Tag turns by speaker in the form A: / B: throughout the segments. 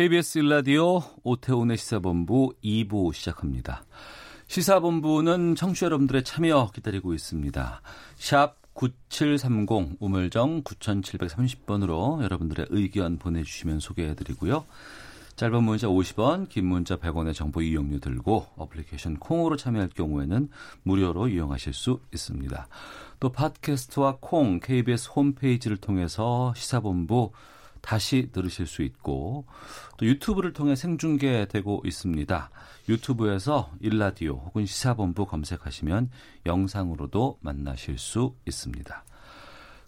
A: 네, KBS 일라디오 오태훈의 시사본부 2부 시작합니다. 시사본부는 청취자 여러분들의 참여 기다리고 있습니다. 샵 9730 우물정 9730번으로 여러분들의 의견 보내주시면 소개해드리고요. 짧은 문자 50원, 긴 문자 100원의 정보 이용료 들고 어플리케이션 콩으로 참여할 경우에는 무료로 이용하실 수 있습니다. 또 팟캐스트와 콩, KBS 홈페이지를 통해서 시사본부 다시 들으실 수 있고 또 유튜브를 통해 생중계되고 있습니다. 유튜브에서 일라디오 혹은 시사본부 검색하시면 영상으로도 만나실 수 있습니다.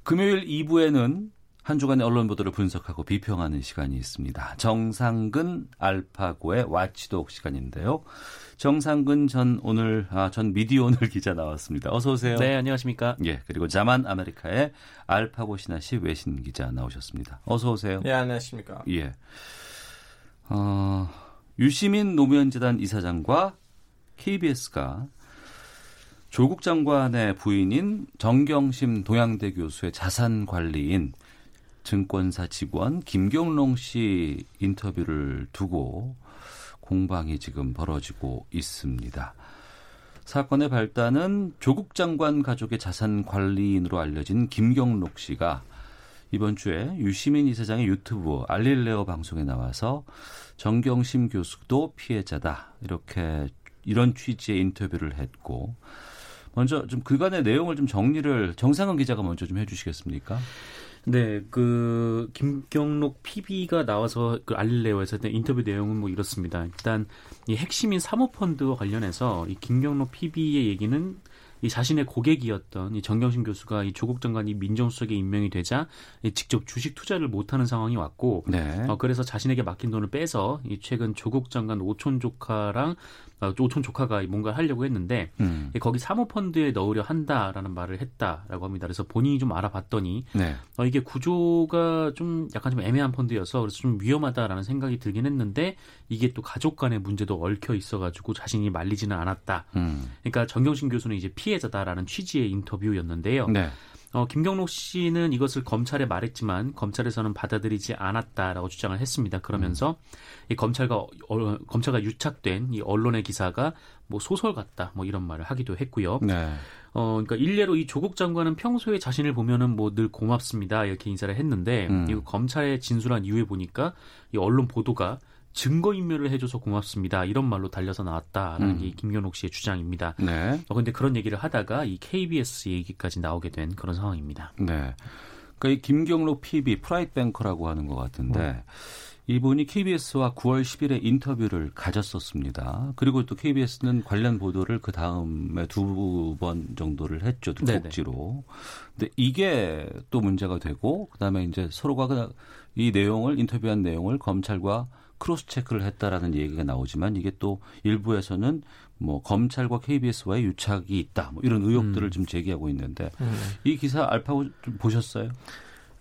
A: 금요일 2부에는 한 주간의 언론 보도를 분석하고 비평하는 시간이 있습니다. 정상근 알파고의 와치독 시간인데요. 정상근 전 오늘 아, 전 미디어 오늘 기자 나왔습니다. 어서 오세요.
B: 네, 안녕하십니까?
A: 예, 그리고 자만 아메리카의 알파고 신하씨 외신 기자 나오셨습니다. 어서 오세요.
C: 예 안녕하십니까.
A: 예. 어, 유시민 노무현 재단 이사장과 KBS가 조국 장관의 부인인 정경심 동양대 교수의 자산 관리인 증권사 직원 김경롱 씨 인터뷰를 두고 공방이 지금 벌어지고 있습니다. 사건의 발단은 조국 장관 가족의 자산 관리인으로 알려진 김경록 씨가 이번 주에 유시민 이사장의 유튜브 알릴레오 방송에 나와서 정경심 교수도 피해자다 이렇게 이런 취지의 인터뷰를 했고 먼저 좀 그간의 내용을 좀 정리를 정상은 기자가 먼저 좀 해주시겠습니까?
B: 네, 그 김경록 PB가 나와서 그 알릴레오에서 했던 인터뷰 내용은 뭐 이렇습니다. 일단 이 핵심인 사모펀드와 관련해서 이 김경록 PB의 얘기는 이 자신의 고객이었던 이 정경심 교수가 이 조국 장관이 민정수석에 임명이 되자 이 직접 주식 투자를 못하는 상황이 왔고,
A: 네.
B: 어, 그래서 자신에게 맡긴 돈을 빼서 이 최근 조국 장관 오촌 조카랑 어, 오촌 조카가 뭔가 하려고 했는데
A: 음.
B: 이 거기 사모펀드에 넣으려 한다라는 말을 했다라고 합니다. 그래서 본인이 좀 알아봤더니
A: 네.
B: 어, 이게 구조가 좀 약간 좀 애매한 펀드여서 그래서 좀 위험하다라는 생각이 들긴 했는데 이게 또 가족 간의 문제도 얽혀 있어가지고 자신이 말리지는 않았다.
A: 음.
B: 그러니까 정경심 교수는 이제 피해자다라는 취지의 인터뷰였는데요.
A: 네.
B: 어, 김경록 씨는 이것을 검찰에 말했지만 검찰에서는 받아들이지 않았다라고 주장을 했습니다. 그러면서 이 검찰과 어, 검찰과 유착된 이 언론의 기사가 뭐 소설 같다 뭐 이런 말을 하기도 했고요.
A: 네.
B: 어, 그러니까 일례로 이 조국 장관은 평소에 자신을 보면은 뭐 늘 고맙습니다 이렇게 인사를 했는데
A: 음.
B: 이 검찰에 진술한 이후에 보니까 이 언론 보도가 증거 인멸을 해줘서 고맙습니다 이런 말로 달려서 나왔다라는
A: 음.
B: 게 김경록 씨의 주장입니다.
A: 네.
B: 어, 근데 그런 얘기를 하다가 이 KBS 얘기까지 나오게 된 그런 상황입니다.
A: 네. 그러니까 이 김경록 PB private banker라고 하는 것 같은데 이분이 KBS와 9월 10일에 인터뷰를 가졌었습니다. 그리고 또 KBS는 관련 보도를 그 다음에 두 번 정도를 했죠. 두. 꼭지로. 근데 이게 또 문제가 되고 그다음에 이제 서로가 그이 내용을 인터뷰한 내용을 검찰과 크로스 체크를 했다라는 얘기가 나오지만 이게 또 일부에서는 뭐 검찰과 KBS와의 유착이 있다. 뭐 이런 의혹들을 좀 제기하고 있는데 이 기사 알파고 좀 보셨어요?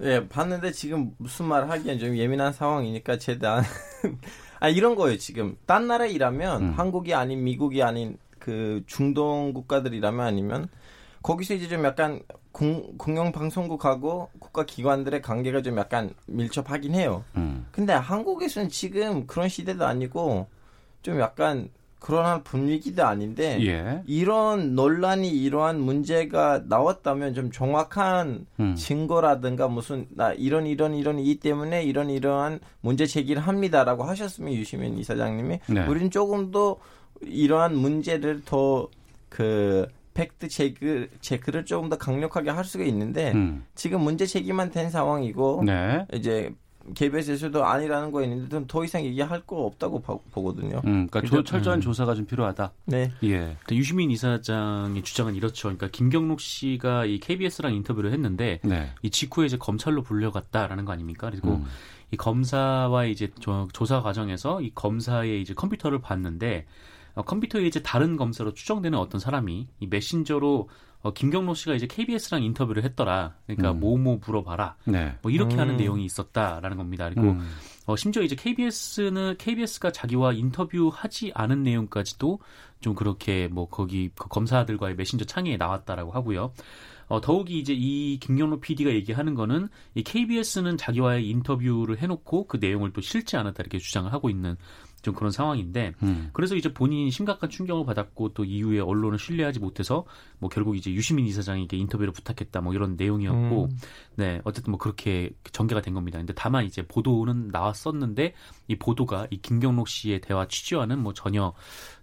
C: 예 봤는데 지금 무슨 말 하기엔 좀 예민한 상황이니까 최대한 아 이런 거예요 지금 딴 나라 일하면
A: 음.
C: 한국이 아닌 미국이 아닌 그 중동 국가들이라면 아니면 거기서 이제 좀 약간 공, 공영방송국하고 국가기관들의 관계가 좀 약간 밀접하긴 해요.
A: 음.
C: 근데 한국에서는 지금 그런 시대도 아니고 좀 약간 그런 분위기도 아닌데
A: 예.
C: 이런 논란이 이러한 문제가 나왔다면 좀 정확한
A: 음.
C: 증거라든가 무슨 나 이런 이런 이런 이기 때문에 이런 이러한 문제 제기를 합니다라고 하셨으면 유시민 이사장님이
A: 네.
C: 우리는 조금 더 이러한 문제를 더그 fact check 체크를 조금 더 강력하게 할 수가 있는데
A: 음.
C: 지금 문제 제기만 된 상황이고
A: 네.
C: 이제 KBS에서도 아니라는 거 있는데 좀더 이상 얘기할 거 없다고 봐- 보거든요.
A: 음, 그러니까 조, 철저한
B: 음.
A: 조사가 좀 필요하다.
C: 네.
A: 예.
B: 유시민 이사장의 주장은 이렇죠. 그러니까 김경록 씨가 이 KBS랑 인터뷰를 했는데
A: 네.
B: 이 직후에 이제 검찰로 불려갔다라는 거 아닙니까? 그리고
A: 음.
B: 이 검사와의 이제 조, 조사 과정에서 이 검사의 이제 컴퓨터를 봤는데 어, 컴퓨터에 이제 다른 검사로 추정되는 어떤 사람이 이 메신저로 어, 김경록 씨가 이제 KBS랑 인터뷰를 했더라. 그러니까
A: 음.
B: 뭐뭐 물어봐라.
A: 네.
B: 뭐 이렇게 하는
C: 음.
B: 내용이 있었다라는 겁니다. 그리고
A: 음.
B: 어, 심지어 이제 KBS는 KBS가 자기와 인터뷰하지 않은 내용까지도 좀 그렇게 뭐 거기 그 검사들과의 메신저 창에 나왔다라고 하고요. 어, 더욱이 이제 이 김경록 PD가 얘기하는 거는 이 KBS는 자기와의 인터뷰를 해놓고 그 내용을 또 실지 않았다 이렇게 주장을 하고 있는 좀 그런 상황인데
A: 음.
B: 그래서 이제 본인이 심각한 충격을 받았고 또 이후에 언론을 신뢰하지 못해서 뭐 결국 이제 유시민 이사장에게 인터뷰를 부탁했다 뭐 이런 내용이었고
C: 음.
B: 네 어쨌든 뭐 그렇게 전개가 된 겁니다. 근데 다만 이제 보도는 나왔었는데 이 보도가 이 김경록 씨의 대화 취지와는 뭐 전혀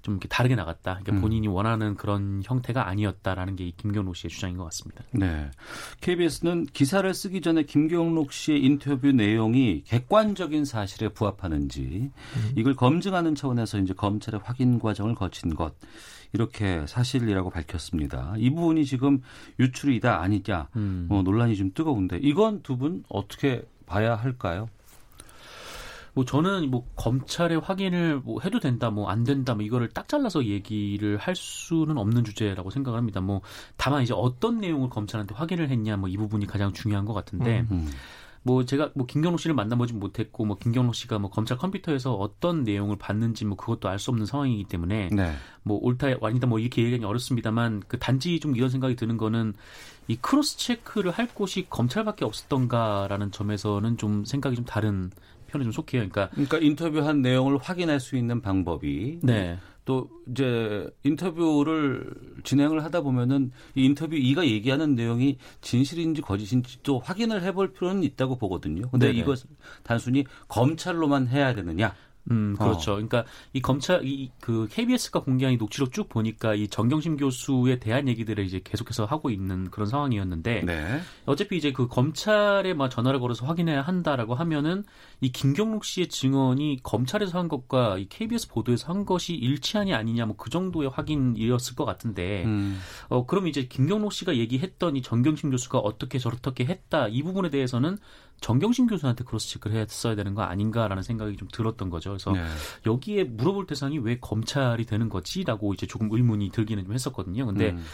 B: 좀 이렇게 다르게 나갔다. 그러니까
A: 음.
B: 본인이 원하는 그런 형태가 아니었다라는 게 이 김경록 씨의 주장인 것 같습니다.
A: 네. KBS는 기사를 쓰기 전에 김경록 씨의 인터뷰 내용이 객관적인 사실에 부합하는지 이걸 검증하는 차원에서 이제 검찰의 확인 과정을 거친 것 이렇게 사실이라고 밝혔습니다. 이 부분이 지금 유출이다 아니냐
B: 음.
A: 어, 논란이 좀 뜨거운데 이건 두 분 어떻게 봐야 할까요?
B: 뭐 저는 뭐 검찰의 확인을 뭐 해도 된다, 뭐 안 된다, 뭐 이거를 딱 잘라서 얘기를 할 수는 없는 주제라고 생각을 합니다. 뭐 다만 이제 어떤 내용을 검찰한테 확인을 했냐, 뭐 이 부분이 가장 중요한 것 같은데.
A: 음.
B: 뭐 제가 뭐 김경록 씨를 만나보지 못했고 뭐 김경록 씨가 뭐 검찰 컴퓨터에서 어떤 내용을 봤는지 뭐 그것도 알 수 없는 상황이기 때문에
A: 네.
B: 뭐 옳다 아니다 뭐 이렇게 얘기하기 어렵습니다만 그 단지 좀 이런 생각이 드는 거는 이 cross check를 할 곳이 검찰밖에 없었던가라는 점에서는 좀 생각이 좀 다른 편에 좀 속해요. 그러니까
A: 그러니까 인터뷰한 내용을 확인할 수 있는 방법이
B: 네.
A: 또 이제 인터뷰를 진행을 하다 보면은 이 interviewee가 얘기하는 내용이 진실인지 거짓인지 또 확인을 해볼 필요는 있다고 보거든요. 근데
B: 네네.
A: 이것 단순히 검찰로만 해야 되느냐?
B: 음,
A: 어.
B: 그렇죠. 그러니까 이 검찰 이 그 KBS가 공개한 이 녹취록 쭉 보니까 이 정경심 교수에 대한 얘기들을 이제 계속해서 하고 있는 그런 상황이었는데
A: 네.
B: 어차피 이제 그 검찰에 막 전화를 걸어서 확인해야 한다라고 하면은 이 김경록 씨의 증언이 검찰에서 한 것과 이 KBS 보도에서 한 것이 일치하냐 아니냐 뭐 그 정도의 확인이었을 것 같은데
A: 음.
B: 어 그럼 이제 김경록 씨가 얘기했던 이 정경심 교수가 어떻게 저렇게 했다 이 부분에 대해서는 정경심 교수한테 크로스 체크를 했어야 되는 거 아닌가라는 생각이 좀 들었던 거죠. 그래서
A: 네.
B: 여기에 물어볼 대상이 왜 검찰이 되는 거지라고 이제 조금 의문이 들기는 좀 했었거든요. 근데
A: 음.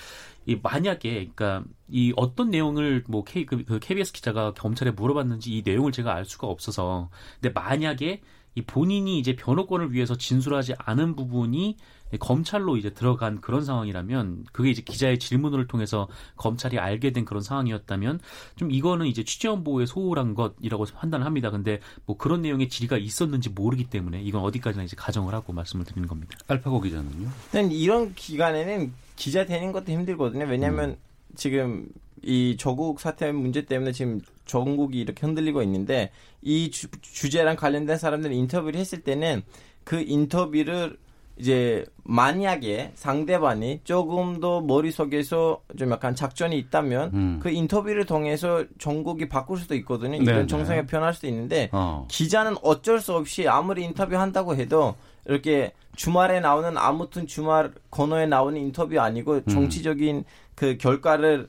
B: 이 만약에 그러니까 이 어떤 내용을 뭐 K 그, 그 KBS 기자가 검찰에 물어봤는지 이 내용을 제가 알 수가 없어서 근데 만약에 이 본인이 이제 변호권을 위해서 진술하지 않은 부분이 검찰로 이제 들어간 그런 상황이라면 그게 이제 기자의 질문을 통해서 검찰이 알게 된 그런 상황이었다면 좀 이거는 이제 취재원 보호에 소홀한 것이라고 판단을 합니다. 근데 뭐 그런 내용의 질의가 있었는지 모르기 때문에 이건 어디까지나 이제 가정을 하고 말씀을 드리는 겁니다.
A: 알파고 기자는요?
C: 난 이런 기간에는 기자 되는 것도 힘들거든요. 왜냐하면
A: 음.
C: 지금 이 조국 사태 문제 때문에 지금 전국이 이렇게 흔들리고 있는데 이 주, 주제랑 관련된 사람들이 인터뷰를 했을 때는 그 인터뷰를 이제 만약에 상대방이 조금 더 머릿속에서 좀 약간 작전이 있다면
A: 음.
C: 그 인터뷰를 통해서 전국이 바꿀 수도 있거든요.
A: 네,
C: 이런
A: 네.
C: 정상에 변할 수도 있는데
A: 어.
C: 기자는 어쩔 수 없이 아무리 인터뷰 한다고 해도 이렇게 주말에 나오는 아무튼 주말 코너에 나오는 인터뷰 아니고
A: 음.
C: 정치적인 그 결과를 에,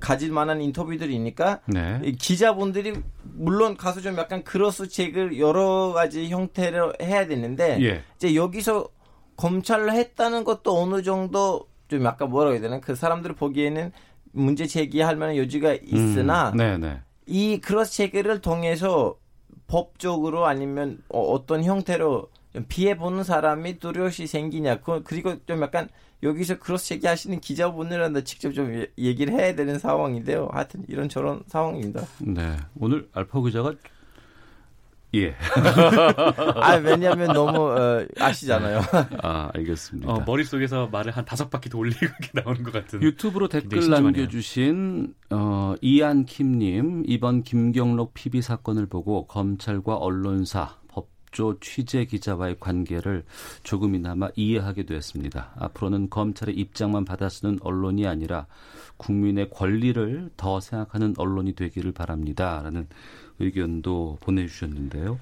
C: 가질 만한 인터뷰들이니까
A: 네.
C: 이 기자분들이 물론 가서 좀 약간 cross check를 여러 가지 형태로 해야 되는데
A: 예.
C: 이제 여기서 검찰로 했다는 것도 어느 정도 좀 약간 뭐라고 해야 되나 그 사람들 보기에는 문제 제기할 만한 여지가 있으나
A: 음.
C: 이 cross check를 통해서 법적으로 아니면 어, 떤 형태로 좀 피해 보는 사람이 뚜렷이 생기냐 그- 그리고 좀 약간 여기서 cross check 하시는 기자분들한테 직접 좀 예- 얘기를 해야 되는 상황인데요. 하여튼 이런 저런 상황입니다.
A: 네. 오늘 알파고 기자가 예.
C: 아 왜냐하면 너무 어, 아시잖아요.
A: 아, 알겠습니다.
B: 어, 머릿속에서 말을 한 다섯 바퀴 돌리고 이렇게 나오는 것 같은.
A: YouTube로 댓글. 남겨주신 어, 이안 킴님 이번 김경록 PB 사건을 보고 검찰과 언론사 법조 취재 기자와의 관계를 조금이나마 이해하게 되었습니다. 앞으로는 검찰의 입장만 받아쓰는 언론이 아니라 국민의 권리를 더 생각하는 언론이 되기를 바랍니다라는 의견도 보내주셨는데요.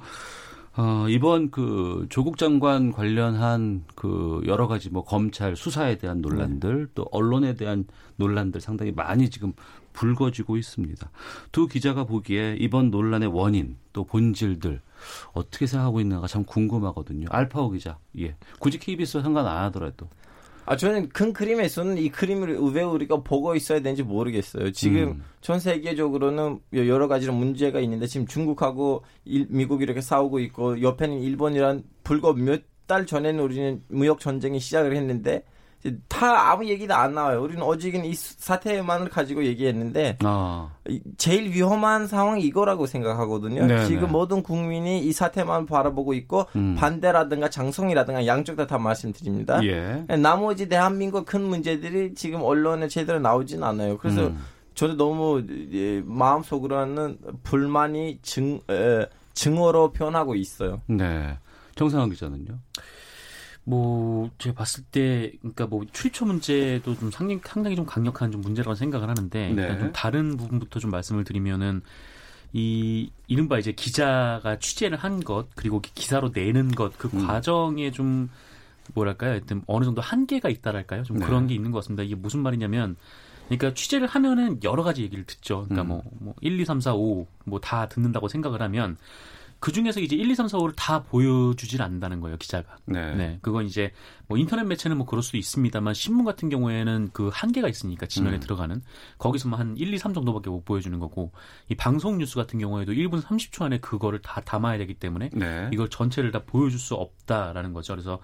A: 어, 이번 그 조국 장관 관련한 그 여러 가지 뭐 검찰 수사에 대한 논란들 또 언론에 대한 논란들 상당히 많이 지금 불거지고 있습니다. 두 기자가 보기에 이번 논란의 원인 또 본질들 어떻게 생각하고 있는가 참 궁금하거든요. 알파오 기자, 예, 굳이 KBS와 상관 안 하더라도
C: 아, 저는 큰 그림에서는 이 그림을 왜 우리가 보고 있어야 되는지 모르겠어요. 지금
A: 음.
C: 전 세계적으로는 여러 가지로 문제가 있는데 지금 중국하고 일, 미국이 이렇게 싸우고 있고 옆에는 일본이란 불과 몇 달 전에는 우리는 무역 전쟁이 시작을 했는데 다 아무 얘기도 안 나와요. 우리는 어지긴 이 사태만을 가지고 얘기했는데
A: 아,
C: 이- 제일 위험한 상황이 이거라고 생각하거든요.
A: 네네.
C: 지금 모든 국민이 이 사태만 바라보고 있고
A: 음.
C: 반대라든가 장성이라든가 양쪽 다 다 말씀드립니다.
A: 예,
C: 나머지 대한민국 큰 문제들이 지금 언론에 제대로 나오진 않아요. 그래서
A: 음.
C: 저도 너무 예, 마음속으로는 불만이 증, 에, 증오로 변하고 있어요.
A: 네, 정상환 기자는요.
B: 뭐 제가 봤을 때 그러니까 뭐 출처 문제도 좀 상당히, 상당히 좀 강력한 좀 문제라고 생각을 하는데
A: 네.
B: 좀 다른 부분부터 좀 말씀을 드리면은 이 이른바 이제 기자가 취재를 한 것 그리고 기- 기사로 내는 것그
A: 음.
B: 과정에 좀 뭐랄까요, 하여튼 어느 정도 한계가 있다랄까요, 좀
A: 네.
B: 그런 게 있는 것 같습니다. 이게 무슨 말이냐면 그러니까 취재를 하면은 여러 가지 얘기를 듣죠. 그러니까
A: 음.
B: 뭐, 뭐 1, 2, 3, 4, 5 뭐 다 듣는다고 생각을 하면 그 중에서 이제 1, 2, 3, 4, 5를 다 보여주질 않는다는 거예요, 기자가.
A: 네,
B: 네, 그건 이제 뭐 인터넷 매체는 뭐 그럴 수도 있습니다만 신문 같은 경우에는 그 한계가 있으니까 지면에
A: 음.
B: 들어가는 거기서만 한 1, 2, 3 정도밖에 못 보여주는 거고 이 방송 뉴스 같은 경우에도 1분 30초 안에 그거를 다 담아야 되기 때문에
A: 네,
B: 이걸 전체를 다 보여줄 수 없다라는 거죠. 그래서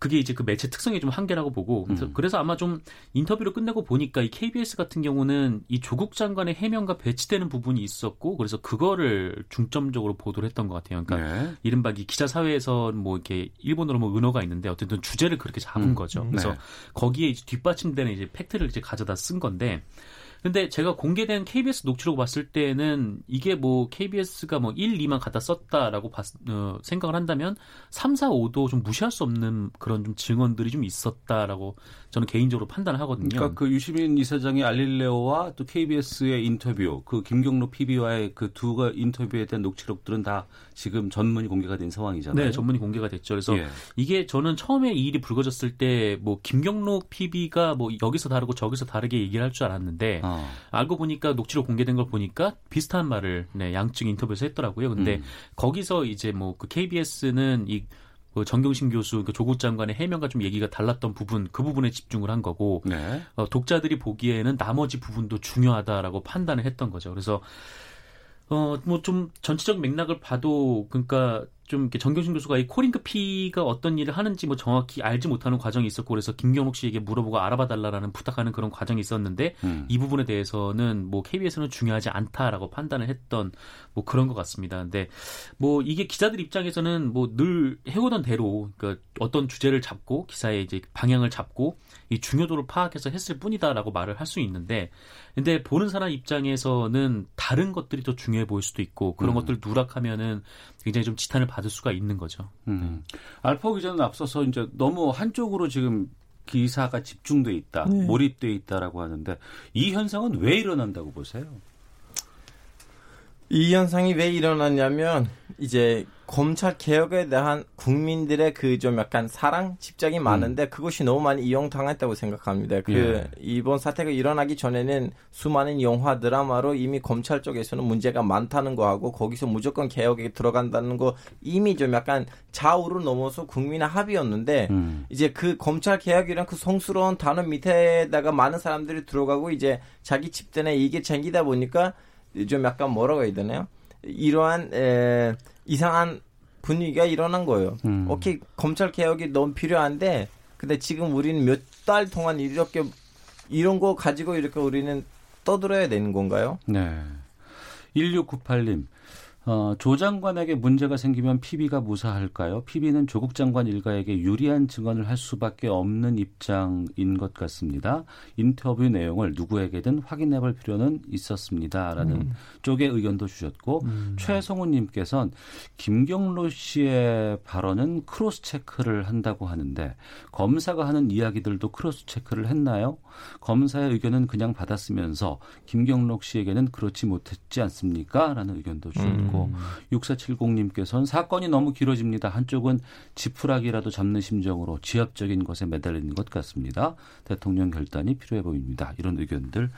B: 그게 이제 그 매체 특성의 좀 한계라고 보고 그래서,
A: 음.
B: 그래서 아마 좀 인터뷰를 끝내고 보니까 이 KBS 같은 경우는 이 조국 장관의 해명과 배치되는 부분이 있었고 그래서 그거를 중점적으로 보도를 했던 것 같아요. 그러니까
A: 네,
B: 이른바 이 기자 사회에서 뭐 이렇게 일본어로 뭐 은어가 있는데 어쨌든 주제를 그렇게 잡은
A: 음.
B: 거죠. 그래서
A: 네.
B: 거기에 뒷받침되는 이제 팩트를 이제 가져다 쓴 건데 근데 제가 공개된 KBS 녹취록 봤을 때는 이게 뭐 KBS가 뭐 1, 2만 갖다 썼다라고 봤, 어, 생각을 한다면 3, 4, 5도 좀 무시할 수 없는 그런 좀 증언들이 좀 있었다라고 저는 개인적으로 판단을 하거든요.
A: 그러니까 그 유시민 이사장의 알릴레오와 또 KBS의 인터뷰, 그 김경록 PB와의 그두 인터뷰에 대한 녹취록들은 다 지금 전문이 공개가 된 상황이잖아요.
B: 네, 전문이 공개가 됐죠. 그래서
A: 예.
B: 이게 저는 처음에 이 일이 불거졌을 때 뭐 김경록 PB가 뭐 여기서 다르고 저기서 다르게 얘기를 할 줄 알았는데
A: 어.
B: 알고 보니까 녹취록 공개된 걸 보니까 비슷한 말을 네, 양측 인터뷰에서 했더라고요. 근데
A: 음.
B: 거기서 이제 뭐 그 KBS는 이 그 정경심 교수, 그 조국 장관의 해명과 좀 얘기가 달랐던 부분, 그 부분에 집중을 한 거고,
A: 네.
B: 어, 독자들이 보기에는 나머지 부분도 중요하다라고 판단을 했던 거죠. 그래서 어, 뭐 좀 전체적 맥락을 봐도 그러니까 좀 이렇게 정경심 교수가 이 코링크 피가 어떤 일을 하는지 뭐 정확히 알지 못하는 과정이 있었고 그래서 김경록 씨에게 물어보고 알아봐 달라라는 부탁하는 그런 과정이 있었는데
A: 음.
B: 이 부분에 대해서는 뭐 KBS는 중요하지 않다라고 판단을 했던 뭐 그런 것 같습니다. 근데 뭐 이게 기자들 입장에서는 뭐 늘 해오던 대로 그러니까 어떤 주제를 잡고 기사의 이제 방향을 잡고 이 중요도를 파악해서 했을 뿐이다라고 말을 할 수 있는데 근데 보는 사람 입장에서는 다른 것들이 더 중요해 보일 수도 있고 그런
A: 음.
B: 것들 누락하면은 굉장히 좀 지탄을 받을 수가 있는 거죠.
A: 음. 알파 기자는 앞서서 이제 너무 한쪽으로 지금 기사가 집중돼 있다,
C: 네.
A: 몰입돼 있다라고 하는데 이 현상은 왜 일어난다고 보세요?
C: 이 현상이 왜 일어났냐면 이제 검찰 개혁에 대한 국민들의 그 좀 약간 사랑 집착이 많은데 그것이 너무 많이 이용당했다고 생각합니다. 그
A: 예.
C: 이번 사태가 일어나기 전에는 수많은 영화 드라마로 이미 검찰 쪽에서는 문제가 많다는 거 하고 거기서 무조건 개혁에 들어간다는 거 이미 좀 약간 좌우를 넘어서 국민의 합의였는데
A: 음.
C: 이제 그 검찰 개혁이란 그 성스러운 단어 밑에다가 많은 사람들이 들어가고 이제 자기 집단에 이게 챙기다 보니까 좀 약간 뭐라고 해야 되나요? 이러한 에, 이상한 분위기가 일어난 거예요.
A: 음.
C: 오케이 검찰 개혁이 너무 필요한데 근데 지금 우리는 몇 달 동안 이렇게 이런 거 가지고 이렇게 우리는 떠들어야 되는 건가요?
A: 네. 1698님. 어, 조 장관에게 문제가 생기면 PB가 무사할까요? PB는 조국 장관 일가에게 유리한 증언을 할 수밖에 없는 입장인 것 같습니다. 인터뷰 내용을 누구에게든 확인해 볼 필요는 있었습니다. 라는 쪽의 의견도 주셨고, 최성우님께서는 김경로 씨의 발언은 cross check를 한다고 하는데, 검사가 하는 이야기들도 cross check를 했나요? 검사의 의견은 그냥 받았으면서 김경록 씨에게는 그렇지 못했지 않습니까? 라는 의견도 그리고
B: 음.
A: 6470님께서는 사건이 너무 길어집니다. 한쪽은 지푸라기라도 잡는 심정으로 지엽적인 것에 매달리는 것 같습니다. 대통령 결단이 필요해 보입니다. 이런 의견들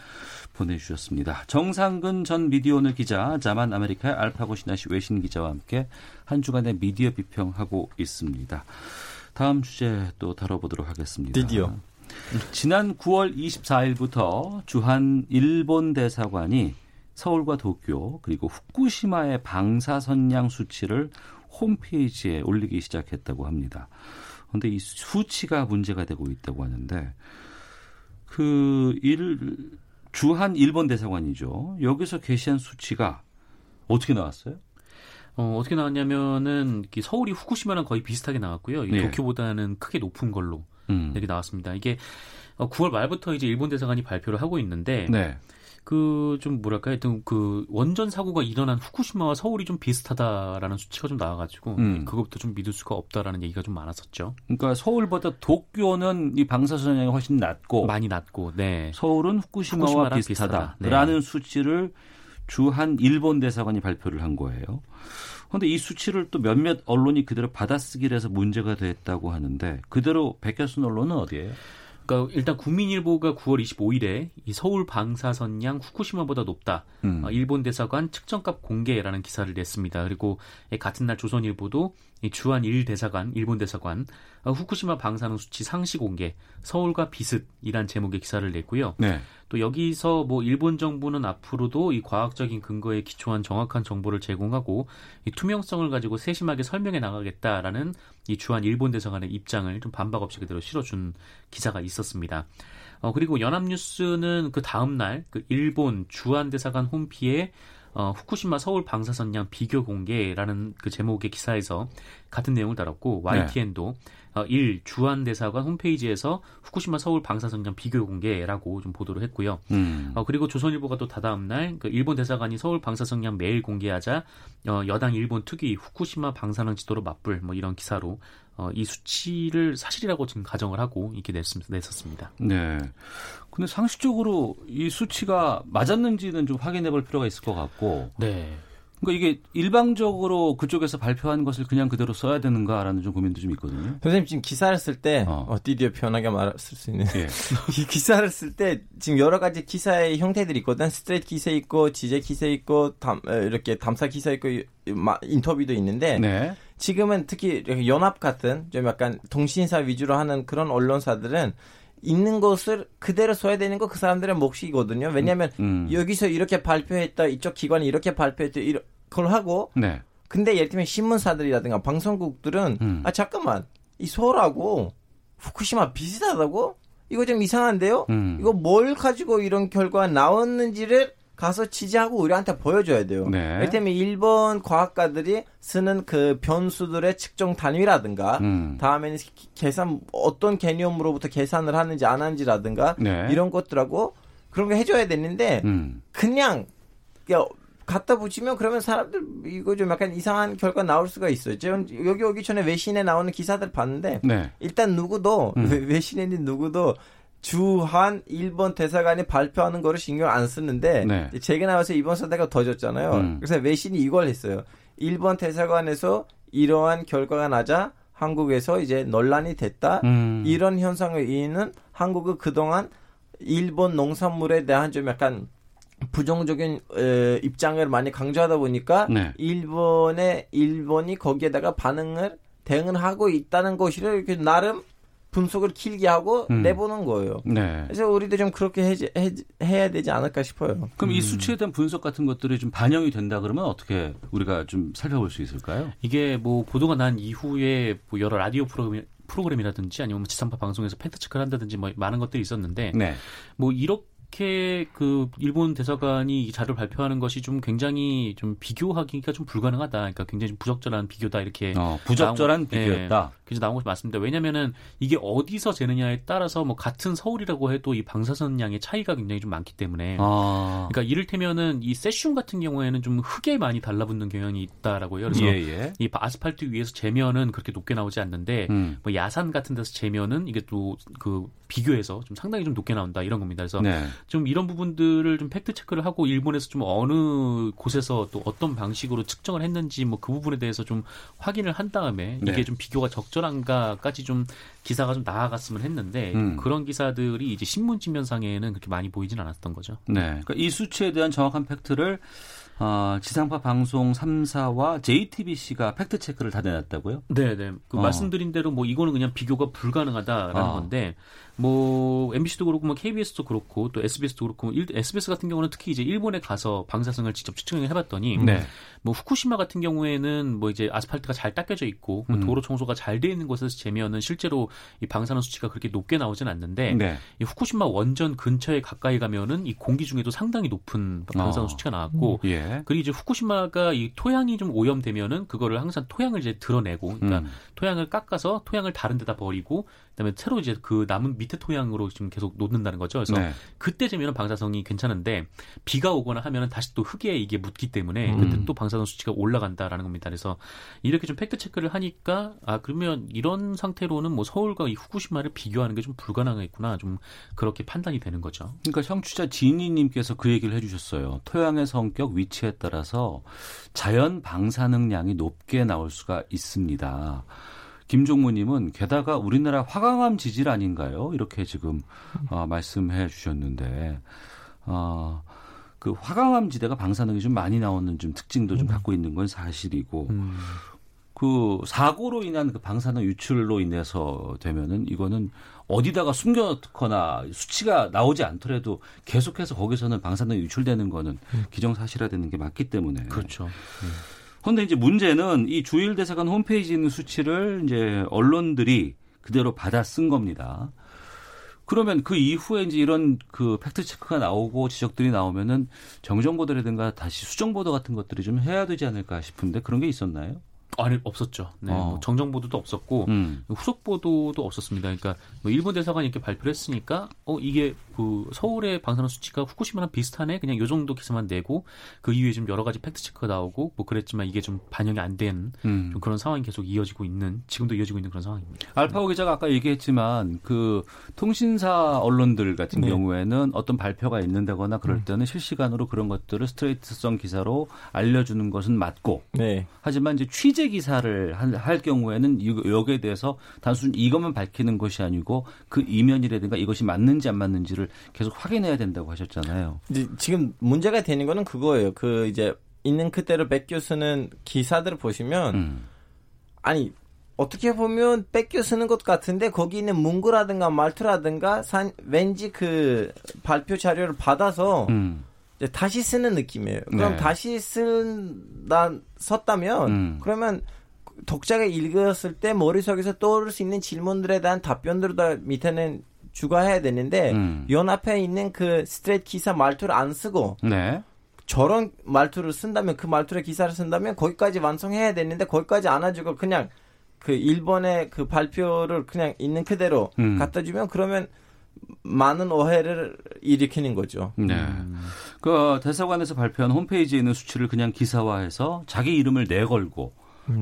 A: 보내주셨습니다. 정상근 전 미디어오늘 기자, 자만 아메리카의 알파고 신하시 외신 기자와 함께 한 주간의 미디어 비평하고 있습니다. 다음 주제 또 다뤄보도록 하겠습니다.
C: 드디어.
A: 지난 9월 24일부터 주한 일본 대사관이 서울과 도쿄 그리고 후쿠시마의 방사선량 수치를 홈페이지에 올리기 시작했다고 합니다. 그런데 이 수치가 문제가 되고 있다고 하는데 그 일, 주한 일본 대사관이죠. 여기서 게시한 수치가 어떻게 나왔어요?
B: 어, 어떻게 나왔냐면은 이 서울이 후쿠시마랑 거의 비슷하게 나왔고요. 이
A: 네.
B: 도쿄보다는 크게 높은 걸로
A: 음.
B: 이렇게 나왔습니다. 이게 어, 9월 말부터 이제 일본 대사관이 발표를 하고 있는데
A: 네.
B: 그좀 뭐랄까 하여튼 그 원전 사고가 일어난 후쿠시마와 서울이 좀 비슷하다라는 수치가 좀 나와가지고
A: 음.
B: 그것부터 좀 믿을 수가 없다라는 얘기가 좀 많았었죠.
A: 그러니까 서울보다 도쿄는 이 방사선량이 훨씬 낮고
B: 많이 낮고, 네.
A: 서울은 후쿠시마와 비슷하다라는
B: 비슷하다. 네.
A: 수치를 주한 일본 대사관이 발표를 한 거예요. 그런데 이 수치를 또 몇몇 언론이 그대로 받아쓰기를 해서 문제가 됐다고 하는데 그대로 베껴쓴 언론은 어디예요?
B: 그러니까 일단 국민일보가 9월 25일에 이 서울 방사선량 후쿠시마보다 높다.
A: 음.
B: 어, 일본 대사관 측정값 공개라는 기사를 냈습니다. 그리고 예, 같은 날 조선일보도 이 주한 일 대사관, 일본 대사관 어, 후쿠시마 방사능 수치 상시 공개, 서울과 비슷이란 제목의 기사를 냈고요.
A: 네.
B: 또 여기서 뭐 일본 정부는 앞으로도 이 과학적인 근거에 기초한 정확한 정보를 제공하고 이 투명성을 가지고 세심하게 설명해 나가겠다라는 이 주한 일본 대사관의 입장을 좀 반박 없이 그대로 실어준 기사가 있었습니다. 어, 그리고 연합뉴스는 그 다음날 그 일본 주한 대사관 홈피에 어, 후쿠시마 서울 방사선량 비교 공개라는 그 제목의 기사에서 같은 내용을 다뤘고 YTN도 어, 일 주한 대사관 홈페이지에서 후쿠시마 서울 방사선량 비교 공개라고 좀 보도를 했고요.
A: 음.
B: 어, 그리고 조선일보가 또 다다음 날 그 일본 대사관이 서울 방사선량 매일 공개하자 어, 여당 일본 특위 후쿠시마 방사능 지도로 맞불 뭐 이런 기사로 어, 이 수치를 사실이라고 지금 가정을 하고 이렇게 냈, 냈었습니다.
A: 네. 근데 상식적으로 이 수치가 맞았는지는 좀 확인해 볼 필요가 있을 것 같고
B: 네.
A: 그러니까 이게 일방적으로 그쪽에서 발표한 것을 그냥 그대로 써야 되는가라는 좀 고민도 좀 있거든요.
C: 선생님 지금 기사를 쓸때
A: 어.
C: 어. 디디어 편하게 말쓸수 있는
A: 예.
C: 이 기사를 쓸 때 지금 여러 가지 기사의 형태들이 있거든. 스트레이트 기사 있고 지제 기사 있고 담, 어, 이렇게 담사 기사 있고 인터뷰도 있는데
A: 네.
C: 지금은 특히 연합 같은 좀 약간 동신사 위주로 하는 그런 언론사들은 있는 것을 그대로 써야 되는 거 그 사람들의 몫이거든요. 왜냐하면
A: 음.
C: 여기서 이렇게 발표했다, 이쪽 기관이 이렇게 발표했다, 이런 걸 하고
A: 네.
C: 근데 예를 들면 신문사들이라든가 방송국들은
A: 음.
C: 아 잠깐만 이 서울하고 후쿠시마 비슷하다고? 이거 좀 이상한데요?
A: 음.
C: 이거 뭘 가지고 이런 결과가 나왔는지를 가서 취재하고 우리한테 보여줘야 돼요.
A: 네.
C: 예를 들면 일본 과학가들이 쓰는 그 변수들의 측정 단위라든가
A: 음.
C: 다음에는 기- 계산 어떤 개념으로부터 계산을 하는지 안 하는지라든가
A: 네.
C: 이런 것들하고 그런 거 해줘야 되는데
A: 음.
C: 그냥 야, 갖다 붙이면 그러면 사람들 이거 좀 약간 이상한 결과 나올 수가 있어요. 제가 여기 오기 전에 외신에 나오는 기사들 봤는데
A: 네.
C: 일단 누구도
A: 음.
C: 외- 외신에 있는 누구도 주한 일본 대사관이 발표하는 거를 신경 안 쓰는데
A: 네.
C: 제가 나와서 이번 사태가 터졌잖아요.
A: 음.
C: 그래서 외신이 이걸 했어요. 일본 대사관에서 이러한 결과가 나자 한국에서 이제 논란이 됐다.
A: 음.
C: 이런 현상을 이유는 한국은 그동안 일본 농산물에 대한 좀 약간 부정적인 에, 입장을 많이 강조하다 보니까
A: 네.
C: 일본의 일본이 거기에다가 반응을 대응을 하고 있다는 것이를 이렇게 나름 분석을 길게 하고
A: 음.
C: 내보는 거예요.
A: 네.
C: 그래서 우리도 좀 그렇게 해, 해, 해야 되지 않을까 싶어요.
A: 그럼
B: 음.
A: 이 수치에 대한 분석 같은 것들이 좀 반영이 된다 그러면 어떻게 우리가 좀 살펴볼 수 있을까요?
B: 이게 뭐 보도가 난 이후에 뭐 여러 라디오 프로그램 프로그램이라든지 아니면 뭐 지상파 방송에서 팩트 체크를 한다든지 뭐 많은 것들이 있었는데
A: 네.
B: 뭐 이렇게 그 일본 대사관이 이 자료를 발표하는 것이 좀 굉장히 좀 비교하기가 좀 불가능하다. 그러니까 굉장히 좀 부적절한 비교다 이렇게
A: 어, 부적절한
B: 나온- 예.
A: 비교였다.
B: 그래서 나온 것이 맞습니다. 왜냐면은 이게 어디서 재느냐에 따라서 뭐 같은 서울이라고 해도 이 방사선량의 차이가 굉장히 좀 많기 때문에
A: 아.
B: 그러니까 이를테면은 이 세슘 같은 경우에는 좀 흙에 많이 달라붙는 경향이 있다라고요. 그래서
A: 예, 예.
B: 이 아스팔트 위에서 재면은 그렇게 높게 나오지 않는데
A: 음.
B: 뭐 야산 같은 데서 재면은 이게 또 그 비교해서 좀 상당히 좀 높게 나온다 이런 겁니다. 그래서
A: 네.
B: 좀 이런 부분들을 좀 팩트 체크를 하고 일본에서 좀 어느 곳에서 또 어떤 방식으로 측정을 했는지 뭐 그 부분에 대해서 좀 확인을 한 다음에 이게
A: 네.
B: 좀 비교가 적절한가까지 좀 기사가 좀 나아갔으면 했는데
A: 음.
B: 그런 기사들이 이제 신문 지면상에는 그렇게 많이 보이진 않았던 거죠.
A: 네. 그러니까 이 수치에 대한 정확한 팩트를 어, 지상파 방송 3사와 JTBC가 팩트 체크를 다 내놨다고요?
B: 네, 네. 그
A: 어.
B: 말씀드린 대로 뭐 이거는 그냥 비교가 불가능하다라는
A: 어.
B: 건데 뭐 MBC도 그렇고 뭐 KBS도 그렇고 또 SBS도 그렇고 일- SBS 같은 경우는 특히 이제 일본에 가서 방사성을 직접 측정해 봤더니
A: 네.
B: 뭐 후쿠시마 같은 경우에는 뭐 이제 아스팔트가 잘 닦여져 있고 뭐
A: 음.
B: 도로 청소가 잘 돼 있는 곳에서 재면은 실제로 이 방사능 수치가 그렇게 높게 나오진 않는데
A: 네.
B: 이 후쿠시마 원전 근처에 가까이 가면은 이 공기 중에도 상당히 높은 방사능
A: 어.
B: 수치가 나왔고
A: 예.
B: 그리고 이제 후쿠시마가 이 토양이 좀 오염되면은 그거를 항상 토양을 이제 드러내고 그러니까
A: 음.
B: 토양을 깎아서 토양을 다른 데다 버리고 그다음에 새로 이제 그 남은 밑에 토양으로 지금 계속 놓는다는 거죠. 그래서
A: 네.
B: 그때 재면은 방사성이 괜찮은데 비가 오거나 하면은 다시 또 흙에 이게 묻기 때문에
A: 음.
B: 그때 또 방사성 수치가 올라간다라는 겁니다. 그래서 이렇게 좀 팩트 체크를 하니까 아 그러면 이런 상태로는 뭐 서울과 이 후쿠시마를 비교하는 게 좀 불가능하겠구나 좀 그렇게 판단이 되는 거죠.
A: 그러니까 청취자 지니님께서 그 얘기를 해주셨어요. 토양의 성격, 위치에 따라서 자연 방사능량이 높게 나올 수가 있습니다. 김종무님은 게다가 우리나라 화강암 지질 아닌가요? 이렇게 지금 어, 말씀해 주셨는데 어, 그 화강암 지대가 방사능이 좀 많이 나오는 좀 특징도 좀 갖고 있는 건 사실이고 그 사고로 인한 그 방사능 유출로 인해서 되면은 이거는 어디다가 숨겨놓거나 수치가 나오지 않더라도 계속해서 거기서는 방사능이 유출되는 거는 기정사실화되는 게 맞기 때문에.
B: 그렇죠.
A: 그런데 이제 문제는 이 주일 대사관 홈페이지에 있는 수치를 이제 언론들이 그대로 받아 쓴 겁니다. 그러면 그 이후에 이제 이런 그 fact check가 나오고 지적들이 나오면은 정정 보도라든가 다시 수정 보도 같은 것들이 좀 해야 되지 않을까 싶은데 그런 게 있었나요?
B: 아니 없었죠. 네,
A: 어.
B: 뭐 정정 보도도 없었고
A: 음.
B: 후속 보도도 없었습니다. 그러니까 뭐 일본 대사관이 이렇게 발표를 했으니까 어 이게 그 서울의 방사능 수치가 후쿠시마랑 비슷하네. 그냥 요 정도 기사만 내고 그 이후에 좀 여러 가지 fact check가 나오고 뭐 그랬지만 이게 좀 반영이 안된
A: 음.
B: 좀 그런 상황이 계속 이어지고 있는 지금도 이어지고 있는 그런 상황입니다.
A: 알파고 기자가 아까 얘기했지만 그 통신사 언론들 같은
C: 네.
A: 경우에는 어떤 발표가 있는다거나 그럴 때는 실시간으로 그런 것들을 스트레이트성 기사로 알려주는 것은 맞고
C: 네.
A: 하지만 이제 취재 기사를 할, 할 경우에는 이- 여기에 대해서 단순 이것만 밝히는 것이 아니고 그 이면이라든가 이것이 맞는지 안 맞는지를 계속 확인해야 된다고 하셨잖아요.
C: 지금 문제가 되는 거는 그거예요. 그 이제 있는 그대로 뺏겨 쓰는 기사들을 보시면
A: 음.
C: 아니 어떻게 보면 뺏겨 쓰는 것 같은데 거기 있는 문구라든가 말투라든가 산, 왠지 그 발표 자료를 받아서
A: 음.
C: 다시 쓰는 느낌이에요. 그럼
A: 네.
C: 다시 쓴다 썼다면
A: 음.
C: 그러면 독자가 읽었을 때 머릿속에서 떠오를 수 있는 질문들에 대한 답변들을 다 밑에는 추가해야 되는데
A: 음.
C: 연앞에 있는 그 스트레이트 기사 말투를 안 쓰고
A: 네.
C: 저런 말투를 쓴다면 그 말투의 기사를 쓴다면 거기까지 완성해야 되는데 거기까지 안 해주고 그냥 그 일본의 그 발표를 그냥 있는 그대로
A: 음.
C: 갖다 주면 그러면 많은 오해를 일으키는 거죠.
A: 네. 그 대사관에서 발표한 홈페이지에 있는 수치를 그냥 기사화해서 자기 이름을 내걸고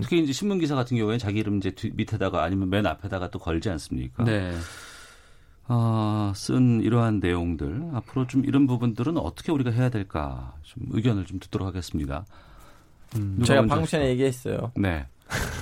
A: 특히 이제 신문 기사 같은 경우에 자기 이름 이제 뒤- 밑에다가 아니면 맨 앞에다가 또 걸지 않습니까?
B: 네.
A: 아, 쓴 이러한 내용들 앞으로 좀 이런 부분들은 어떻게 우리가 해야 될까 좀 의견을 좀 듣도록 하겠습니다. 누가
C: 제가 방금 전에? 얘기했어요.
A: 네.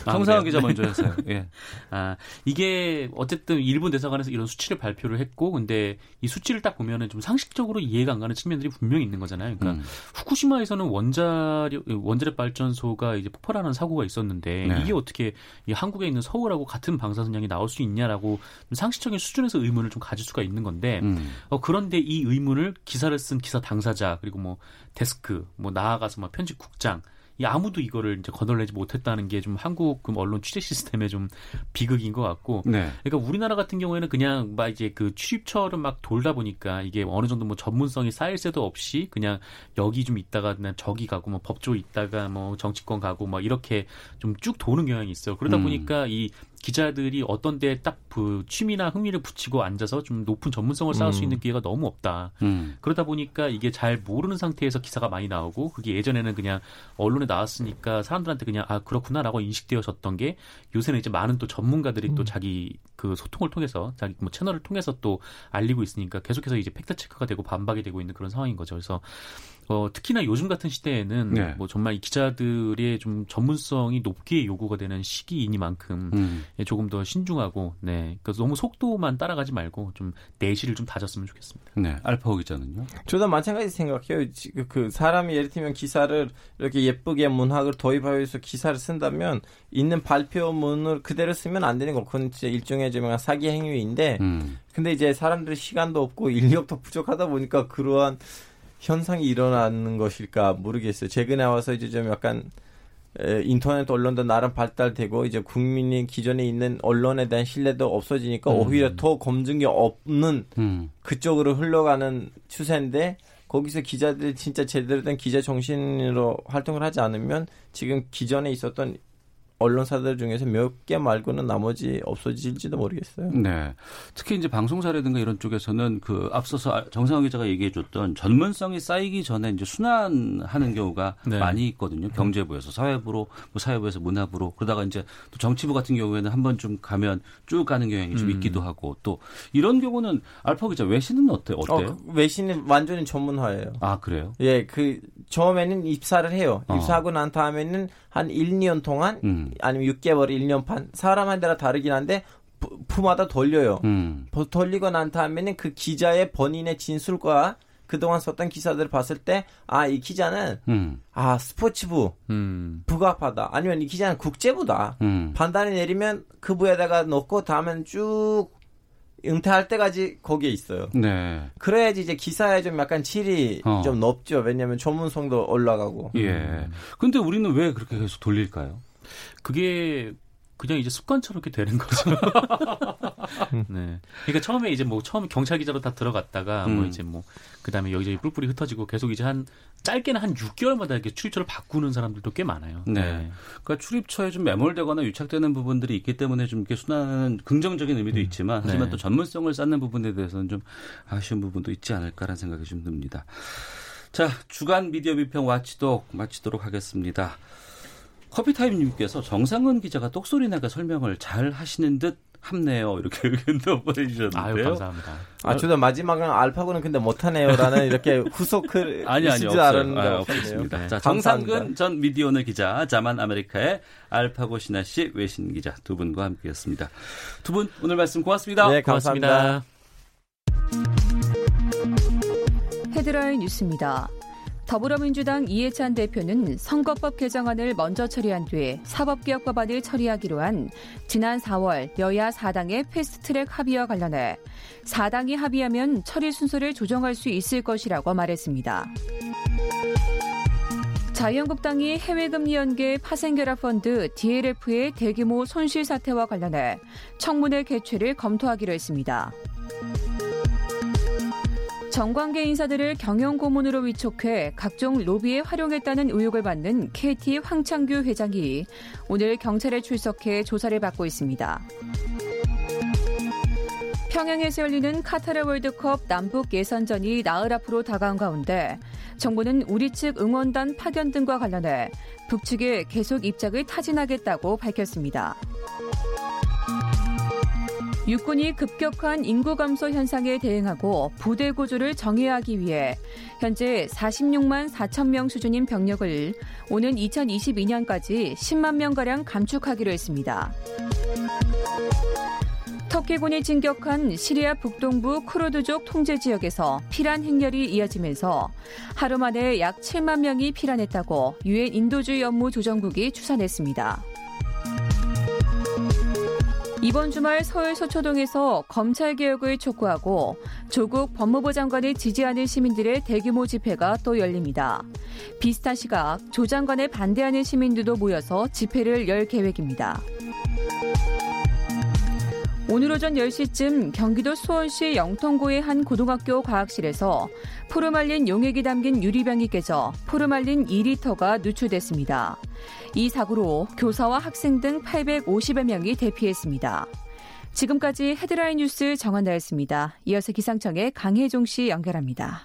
B: 아,
A: 정상환
B: 그래요?
A: 기자 먼저 하세요. 예.
B: 아, 이게 어쨌든 일본 대사관에서 이런 수치를 발표를 했고, 근데 이 수치를 딱 보면은 좀 상식적으로 이해가 안 가는 측면들이 분명히 있는 거잖아요. 그러니까
A: 음.
B: 후쿠시마에서는 원자력, 원자력 발전소가 이제 폭발하는 사고가 있었는데,
A: 네.
B: 이게 어떻게 이 한국에 있는 서울하고 같은 방사선량이 나올 수 있냐라고 좀 상식적인 수준에서 의문을 좀 가질 수가 있는 건데,
A: 음.
B: 어, 그런데 이 의문을 기사를 쓴 기사 당사자, 그리고 뭐 데스크, 뭐 나아가서 막 편집국장, 이 아무도 이거를 이제 거덜내지 못했다는 게 좀 한국 그 언론 취재 시스템의 좀 비극인 것 같고,
A: 네.
B: 그러니까 우리나라 같은 경우에는 그냥 막 이제 그 출입처를 막 돌다 보니까 이게 어느 정도 뭐 전문성이 쌓일 새도 없이 그냥 여기 좀 있다가 그냥 저기 가고 뭐 법조 있다가 뭐 정치권 가고 막 이렇게 좀 쭉 도는 경향이 있어요. 그러다
A: 음.
B: 보니까 이 기자들이 어떤 데에 딱 그 취미나 흥미를 붙이고 앉아서 좀 높은 전문성을 쌓을 수
C: 음.
B: 있는 기회가 너무 없다.
A: 음.
B: 그러다 보니까 이게 잘 모르는 상태에서 기사가 많이 나오고 그게 예전에는 그냥 언론에 나왔으니까 사람들한테 그냥 아 그렇구나라고 인식되어졌던 게 요새는 이제 많은 또 전문가들이 또 자기 그 소통을 통해서 자기 뭐 채널을 통해서 또 알리고 있으니까 계속해서 이제 팩트 체크가 되고 반박이 되고 있는 그런 상황인 거죠. 그래서 어, 특히나 요즘 같은 시대에는
A: 네.
B: 뭐 정말 이 기자들의 좀 전문성이 높게 요구가 되는 시기이니만큼
A: 음.
B: 예, 조금 더 신중하고 네 그래서 너무 속도만 따라가지 말고 좀 내실을 좀 다졌으면 좋겠습니다.
A: 네. 알파오 기자는요?
C: 저도 마찬가지 생각해요. 지금 그 사람이 예를 들면 기사를 이렇게 예쁘게 문학을 도입하기 위해서 기사를 쓴다면 있는 발표문을 그대로 쓰면 안 되는 거. 그건 진짜 일종의 좀 사기 행위인데
A: 음.
C: 근데 이제 사람들이 시간도 없고 인력도 부족하다 보니까 그러한 현상이 일어나는 것일까 모르겠어요. 최근에 와서 이제 좀 약간 에, 인터넷 언론도 나름 발달되고 이제 국민이 기존에 있는 언론에 대한 신뢰도 없어지니까 오히려 더 검증이 없는
A: 음.
C: 그쪽으로 흘러가는 추세인데 거기서 기자들이 진짜 제대로 된 기자 정신으로 활동을 하지 않으면 지금 기존에 있었던 언론사들 중에서 몇 개 말고는 나머지 없어질지도 모르겠어요.
A: 네. 특히 이제 방송사라든가 이런 쪽에서는 그 앞서서 정상훈 기자가 얘기해줬던 전문성이 쌓이기 전에 이제 순환하는 경우가
B: 네.
A: 많이 있거든요. 경제부에서 사회부로, 뭐 사회부에서 문화부로 그러다가 이제 또 정치부 같은 경우에는 한 번 좀 가면 쭉 가는 경향이 좀
B: 음.
A: 있기도 하고 또 이런 경우는 알파 기자 외신은 어때? 어때요?
C: 어, 그 외신은 완전히 전문화예요.
A: 아 그래요?
C: 예, 그 처음에는 입사를 해요.
A: 어.
C: 입사하고 난 다음에는 한 1, 2년 동안
A: 음.
C: 아니면 6개월, 1년 반 사람에 따라 다르긴 한데 부- 부마다 돌려요.
A: 음.
C: 버- 돌리고 난 다음에는 그 기자의 본인의 진술과 그동안 썼던 기사들을 봤을 때, 아, 이 기자는,
A: 음.
C: 아, 스포츠부,
B: 음.
C: 부가파다. 아니면 이 기자는 국제부다.
A: 음.
C: 판단을 내리면 그 부에다가 넣고 다음엔 쭉 은퇴할 때까지 거기에 있어요.
A: 네.
C: 그래야지 이제 기사에 좀 약간 질이
A: 어.
C: 좀 높죠. 왜냐면 전문성도 올라가고.
A: 예. 근데 우리는 왜 그렇게 계속 돌릴까요?
B: 그게 그냥 이제 습관처럼 이렇게 되는 거죠. 네. 그러니까 처음에 이제 뭐 처음 경찰 기자로 다 들어갔다가 뭐
A: 음.
B: 이제 뭐 그다음에 여기저기 뿔뿔이 흩어지고 계속 이제 한 짧게는 한 6개월마다 이렇게 출입처를 바꾸는 사람들도 꽤 많아요.
A: 네. 그러니까 출입처에 좀 매몰되거나 유착되는 부분들이 있기 때문에 좀 이렇게 순환하는 긍정적인 의미도 있지만 하지만
B: 네.
A: 또 전문성을 쌓는 부분에 대해서는 좀 아쉬운 부분도 있지 않을까라는 생각이 좀 듭니다. 자, 주간 미디어 비평 와치독 마치도록 하겠습니다. 커피타임님께서 정상은 기자가 똑소리 나게 설명을 잘 하시는 듯 합네요. 이렇게 의견도 보내주셨는데요.
B: 아유 감사합니다.
C: 아, 저도 마지막은 알파고는 근데 못하네요라는 이렇게 후속 글
A: 아니 아니 없어요.
C: 알았는데
A: 아. 없습니다.
B: 네.
A: 자. 정상근 전 미디어오늘 기자, 자만 아메리카의 알파고 신하 씨 외신 기자 두 분과 함께했습니다. 두 분 오늘 말씀 고맙습니다.
C: 네, 감사합니다.
D: 헤드라인 뉴스입니다. 더불어민주당 이해찬 대표는 선거법 개정안을 먼저 처리한 뒤에 사법개혁 법안을 처리하기로 한 지난 4월 여야 4당의 패스트트랙 합의와 관련해 4당이 합의하면 처리 순서를 조정할 수 있을 것이라고 말했습니다. 자유한국당이 해외금리 연계 파생결합펀드 DLF의 대규모 손실 사태와 관련해 청문회 개최를 검토하기로 했습니다. 정관계 인사들을 경영 고문으로 위촉해 각종 로비에 활용했다는 의혹을 받는 KT 황창규 회장이 오늘 경찰에 출석해 조사를 받고 있습니다. 평양에서 열리는 카타르 월드컵 남북 예선전이 나흘 앞으로 다가온 가운데 정부는 우리 측 응원단 파견 등과 관련해 북측에 계속 입장을 타진하겠다고 밝혔습니다. 육군이 급격한 인구 감소 현상에 대응하고 부대 구조를 정의하기 위해 현재 46만 4천 명 수준인 병력을 오는 2022년까지 10만 명가량 감축하기로 했습니다. 터키군이 진격한 시리아 북동부 쿠르드족 통제 지역에서 피란 행렬이 이어지면서 하루 만에 약 7만 명이 피란했다고 유엔 인도주의 업무 조정국이 추산했습니다. 이번 주말 서울 서초동에서 검찰 개혁을 촉구하고 조국 법무부 장관을 지지하는 시민들의 대규모 집회가 또 열립니다. 비슷한 시각 조 장관에 반대하는 시민들도 모여서 집회를 열 계획입니다. 오늘 오전 10시쯤 경기도 수원시 영통구의 한 고등학교 과학실에서 포르말린 용액이 담긴 유리병이 깨져 포르말린 2리터가 누출됐습니다. 이 사고로 교사와 학생 등 850여 명이 대피했습니다. 지금까지 헤드라인 뉴스 정한나였습니다. 이어서 기상청의 강혜종 씨 연결합니다.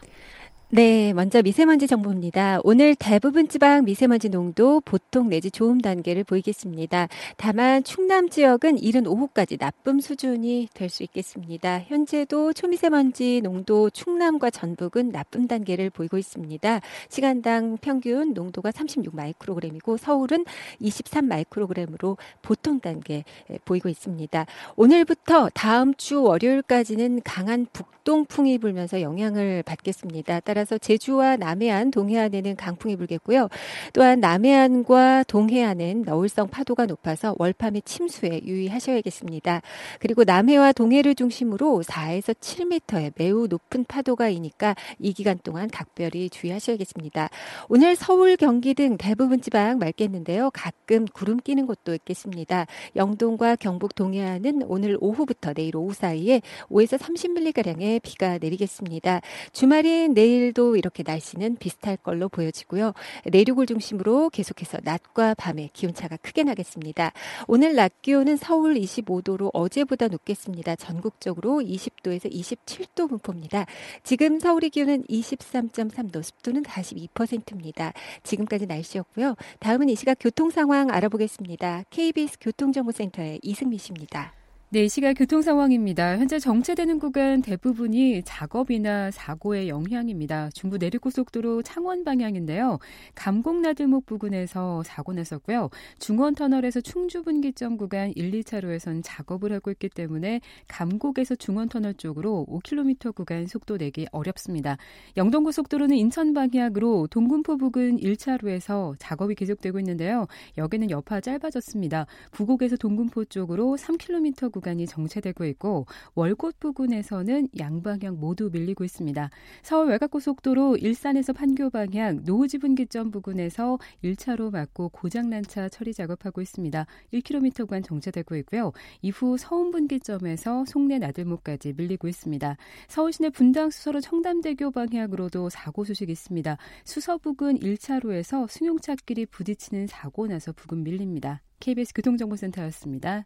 E: 네, 먼저 미세먼지 정보입니다. 오늘 대부분 지방 미세먼지 농도 보통 내지 좋음 단계를 보이겠습니다. 다만 충남 지역은 이른 오후까지 나쁨 수준이 될 수 있겠습니다. 현재도 초미세먼지 농도 충남과 전북은 나쁨 단계를 보이고 있습니다. 시간당 평균 농도가 36 마이크로그램이고 서울은 23 마이크로그램으로 보통 단계 보이고 있습니다. 오늘부터 다음 주 월요일까지는 강한 북동풍이 불면서 영향을 받겠습니다. 서 제주와 남해안, 동해안에는 강풍이 불겠고요. 또한 남해안과 동해안은 너울성 파도가 높아서 월밤의 침수에 유의하셔야겠습니다. 그리고 남해와 동해를 중심으로 4에서 7m의 매우 높은 파도가 이니까 이 기간 동안 각별히 주의하셔야겠습니다. 오늘 서울, 경기 등 대부분 지방 맑겠는데요. 가끔 구름 끼는 곳도 있겠습니다. 영동과 경북 동해안은 오늘 오후부터 내일 오후 사이에 5에서 30mm가량의 비가 내리겠습니다. 주말인 내일 내일도 이렇게 날씨는 비슷할 걸로 보여지고요. 내륙을 중심으로 계속해서 낮과 밤에 기온차가 크게 나겠습니다. 오늘 낮 기온은 서울 25도로 어제보다 높겠습니다. 전국적으로 20도에서 27도 분포입니다. 지금 서울의 기온은 23.3도, 습도는 42%입니다. 지금까지 날씨였고요. 다음은 이 시각 교통 상황 알아보겠습니다. KBS 교통정보센터의 이승미 씨입니다.
D: 네, 이 시각 교통 상황입니다. 현재 정체되는 구간 대부분이 작업이나 사고의 영향입니다. 중부 내륙고속도로 창원 방향인데요. 감곡나들목 부근에서 사고 났었고요. 중원터널에서 충주분기점 구간 1, 2차로에선 작업을 하고 있기 때문에 감곡에서 중원터널 쪽으로 5km 구간 속도 내기 어렵습니다. 영동고속도로는 인천 방향으로 동군포 부근 1차로에서 작업이 계속되고 있는데요. 여기는 여파 짧아졌습니다. 부곡에서 동군포 쪽으로 3km 구간 구간이 정체되고 있고 월곶 부근에서는 양방향 모두 밀리고 있습니다. 서울 외곽고속도로 일산에서 판교 방향 노후지 분기점 부근에서 1차로 막고 고장난 차 처리 작업하고 있습니다. 1km 구간 정체되고 있고요. 이후 서운 분기점에서 송내 나들목까지 밀리고 있습니다. 서울 시내 분당 수서로 청담대교 방향으로도 사고 소식이 있습니다. 수서 부근 1차로에서 승용차끼리 부딪히는 사고 나서 부근 밀립니다. KBS 교통정보센터였습니다.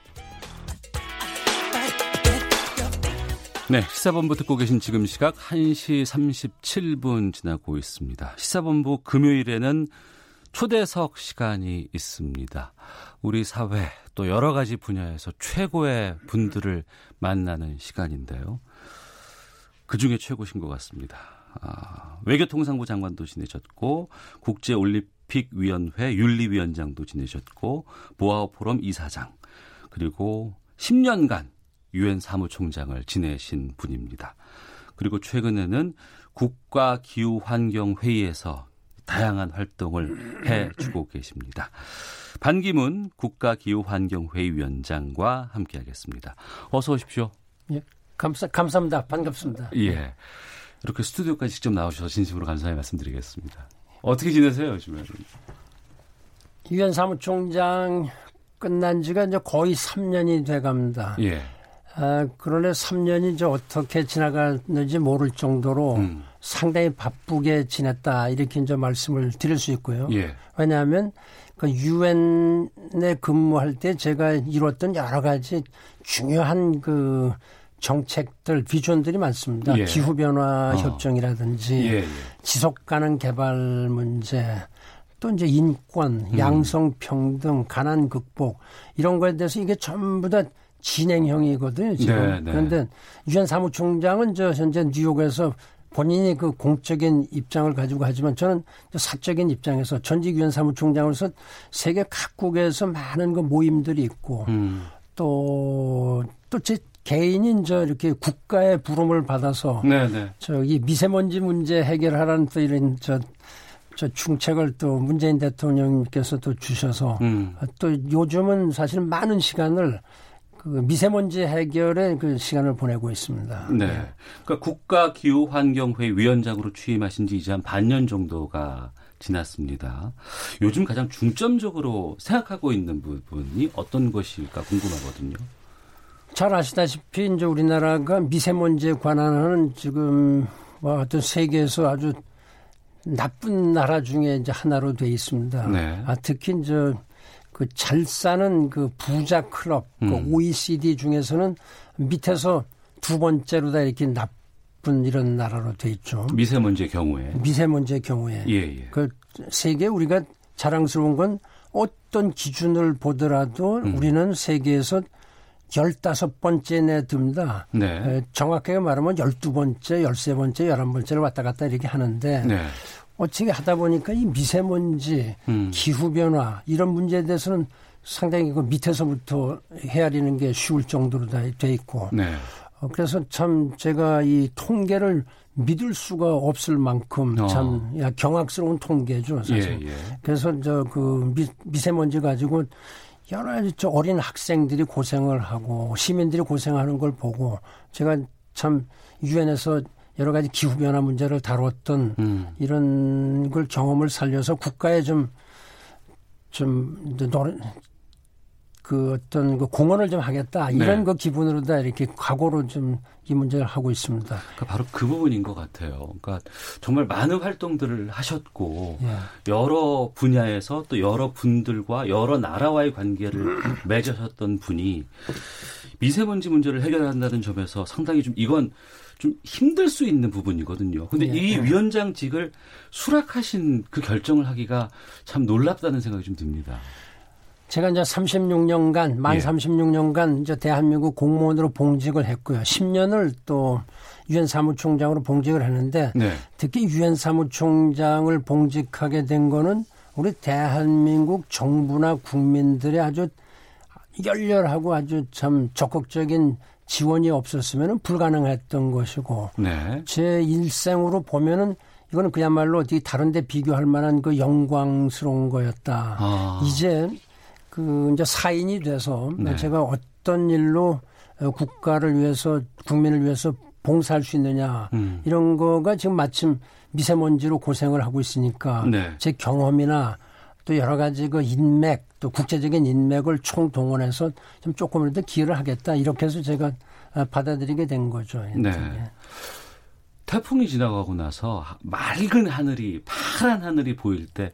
A: 네, 시사본부 듣고 계신 지금 시각 1시 37분 지나고 있습니다. 시사본부 금요일에는 초대석 시간이 있습니다. 우리 사회 또 여러 가지 분야에서 최고의 분들을 만나는 시간인데요. 그 중에 최고신 것 같습니다. 아, 외교통상부 장관도 지내셨고 국제올림픽위원회 윤리위원장도 지내셨고 보아호 포럼 이사장 그리고 10년간 유엔 사무총장을 지내신 분입니다. 그리고 최근에는 국가 기후 환경 회의에서 다양한 활동을 해주고 계십니다. 반기문 국가 기후 환경 회의 위원장과 함께하겠습니다. 어서 오십시오.
F: 예, 감사 감사합니다. 반갑습니다.
A: 예. 이렇게 스튜디오까지 직접 나오셔서 진심으로 감사의 말씀드리겠습니다. 어떻게 지내세요, 요즘에?
F: 유엔 사무총장 끝난 지가 이제 거의 3년이 돼 갑니다.
A: 예.
F: 아, 그런데 3년이 이제 어떻게 지나갔는지 모를 정도로 음. 상당히 바쁘게 지냈다 이렇게 이제 말씀을 드릴 수 있고요.
A: 예.
F: 왜냐하면 그 유엔에 근무할 때 제가 이뤘던 여러 가지 중요한 그 정책들 비전들이 많습니다.
A: 예.
F: 기후 변화 어. 협정이라든지
A: 예, 예.
F: 지속 가능 개발 문제 또 이제 인권, 음. 양성 평등, 가난 극복 이런 거에 대해서 이게 전부 다 진행형이거든요, 지금. 네, 네. 그런데 유엔 사무총장은 저 현재 뉴욕에서 본인이 그 공적인 입장을 가지고 하지만 저는 사적인 입장에서 전직 유엔 사무총장으로서 세계 각국에서 많은 그 모임들이 있고 음. 또또제 개인인 저 이렇게 국가의 부름을 받아서 네네. 저이 미세먼지 문제 해결하라는 또 이런 저, 저 충책을 또 문재인 대통령께서 또 주셔서 음. 또 요즘은 사실 많은 시간을 그 미세먼지 해결에 그 시간을 보내고 있습니다.
A: 네. 그러니까 국가 기후 환경회 위원장으로 취임하신 지 이제 한 반년 정도가 지났습니다. 요즘 가장 중점적으로 생각하고 있는 부분이 어떤 것일까 궁금하거든요.
F: 잘 아시다시피 이제 우리나라가 미세먼지에 관한 지금 뭐 어떤 세계에서 아주 나쁜 나라 중에 이제 하나로 돼 있습니다. 네. 아, 특히 이제 그 잘 사는 그 부자 클럽, 그 음. 그 OECD 중에서는 밑에서 두 번째로다 이렇게 나쁜 이런 나라로 돼 있죠.
A: 미세먼지의 경우에.
F: 미세먼지의 경우에. 예, 예. 그 세계 우리가 자랑스러운 건 어떤 기준을 보더라도 음. 우리는 세계에서 열다섯 번째 내 듭니다. 네. 정확하게 말하면 열두 번째, 열세 번째, 열한 번째를 왔다 갔다 이렇게 하는데 네. 어떻게 하다 보니까 이 미세먼지, 음. 기후 변화 이런 문제에 대해서는 상당히 그 밑에서부터 헤아리는 게 쉬울 정도로 다 돼 있고. 네. 어, 그래서 참 제가 이 통계를 믿을 수가 없을 만큼 어. 참 야, 경악스러운 통계죠, 사실. 예, 예. 그래서 저 그 미세먼지 가지고 여러 가지 저 어린 학생들이 고생을 하고 시민들이 고생하는 걸 보고 제가 참 유엔에서 여러 가지 기후 변화 문제를 다뤘던 음. 이런 걸 경험을 살려서 국가에 좀좀 좀 노래 그 어떤 그 공헌을 좀 하겠다 이런 네. 그 기분으로 다 이렇게 각오로 좀 이 문제를 하고 있습니다.
A: 그러니까 바로 그 부분인 것 같아요. 그러니까 정말 많은 활동들을 하셨고 예. 여러 분야에서 또 여러 분들과 여러 나라와의 관계를 맺으셨던 분이 미세먼지 문제를 해결한다는 점에서 상당히 좀 이건 좀 힘들 수 있는 부분이거든요. 근데 예. 이 위원장직을 수락하신 그 결정을 하기가 참 놀랍다는 생각이 좀 듭니다.
F: 제가 이제 36년간, 만 예. 36년간 이제 대한민국 공무원으로 봉직을 했고요. 10년을 또 유엔 사무총장으로 봉직을 했는데 네. 특히 유엔 사무총장을 봉직하게 된 거는 우리 대한민국 정부나 국민들의 아주 열렬하고 아주 참 적극적인 지원이 없었으면 불가능했던 것이고 네. 제 일생으로 보면은 이거는 그야말로 어디 다른 데 비교할 만한 그 영광스러운 거였다. 아. 이제 그 이제 사인이 돼서 네. 제가 어떤 일로 어, 국가를 위해서 국민을 위해서 봉사할 수 있느냐 음. 이런 거가 지금 마침 미세먼지로 고생을 하고 있으니까 네. 제 경험이나 또 여러 가지 그 인맥 또 국제적인 인맥을 총동원해서 좀 조금이라도 기여를 하겠다 이렇게 해서 제가 어, 받아들이게 된 거죠. 네. 예.
A: 태풍이 지나가고 나서 맑은 하늘이 파란 하늘이 보일 때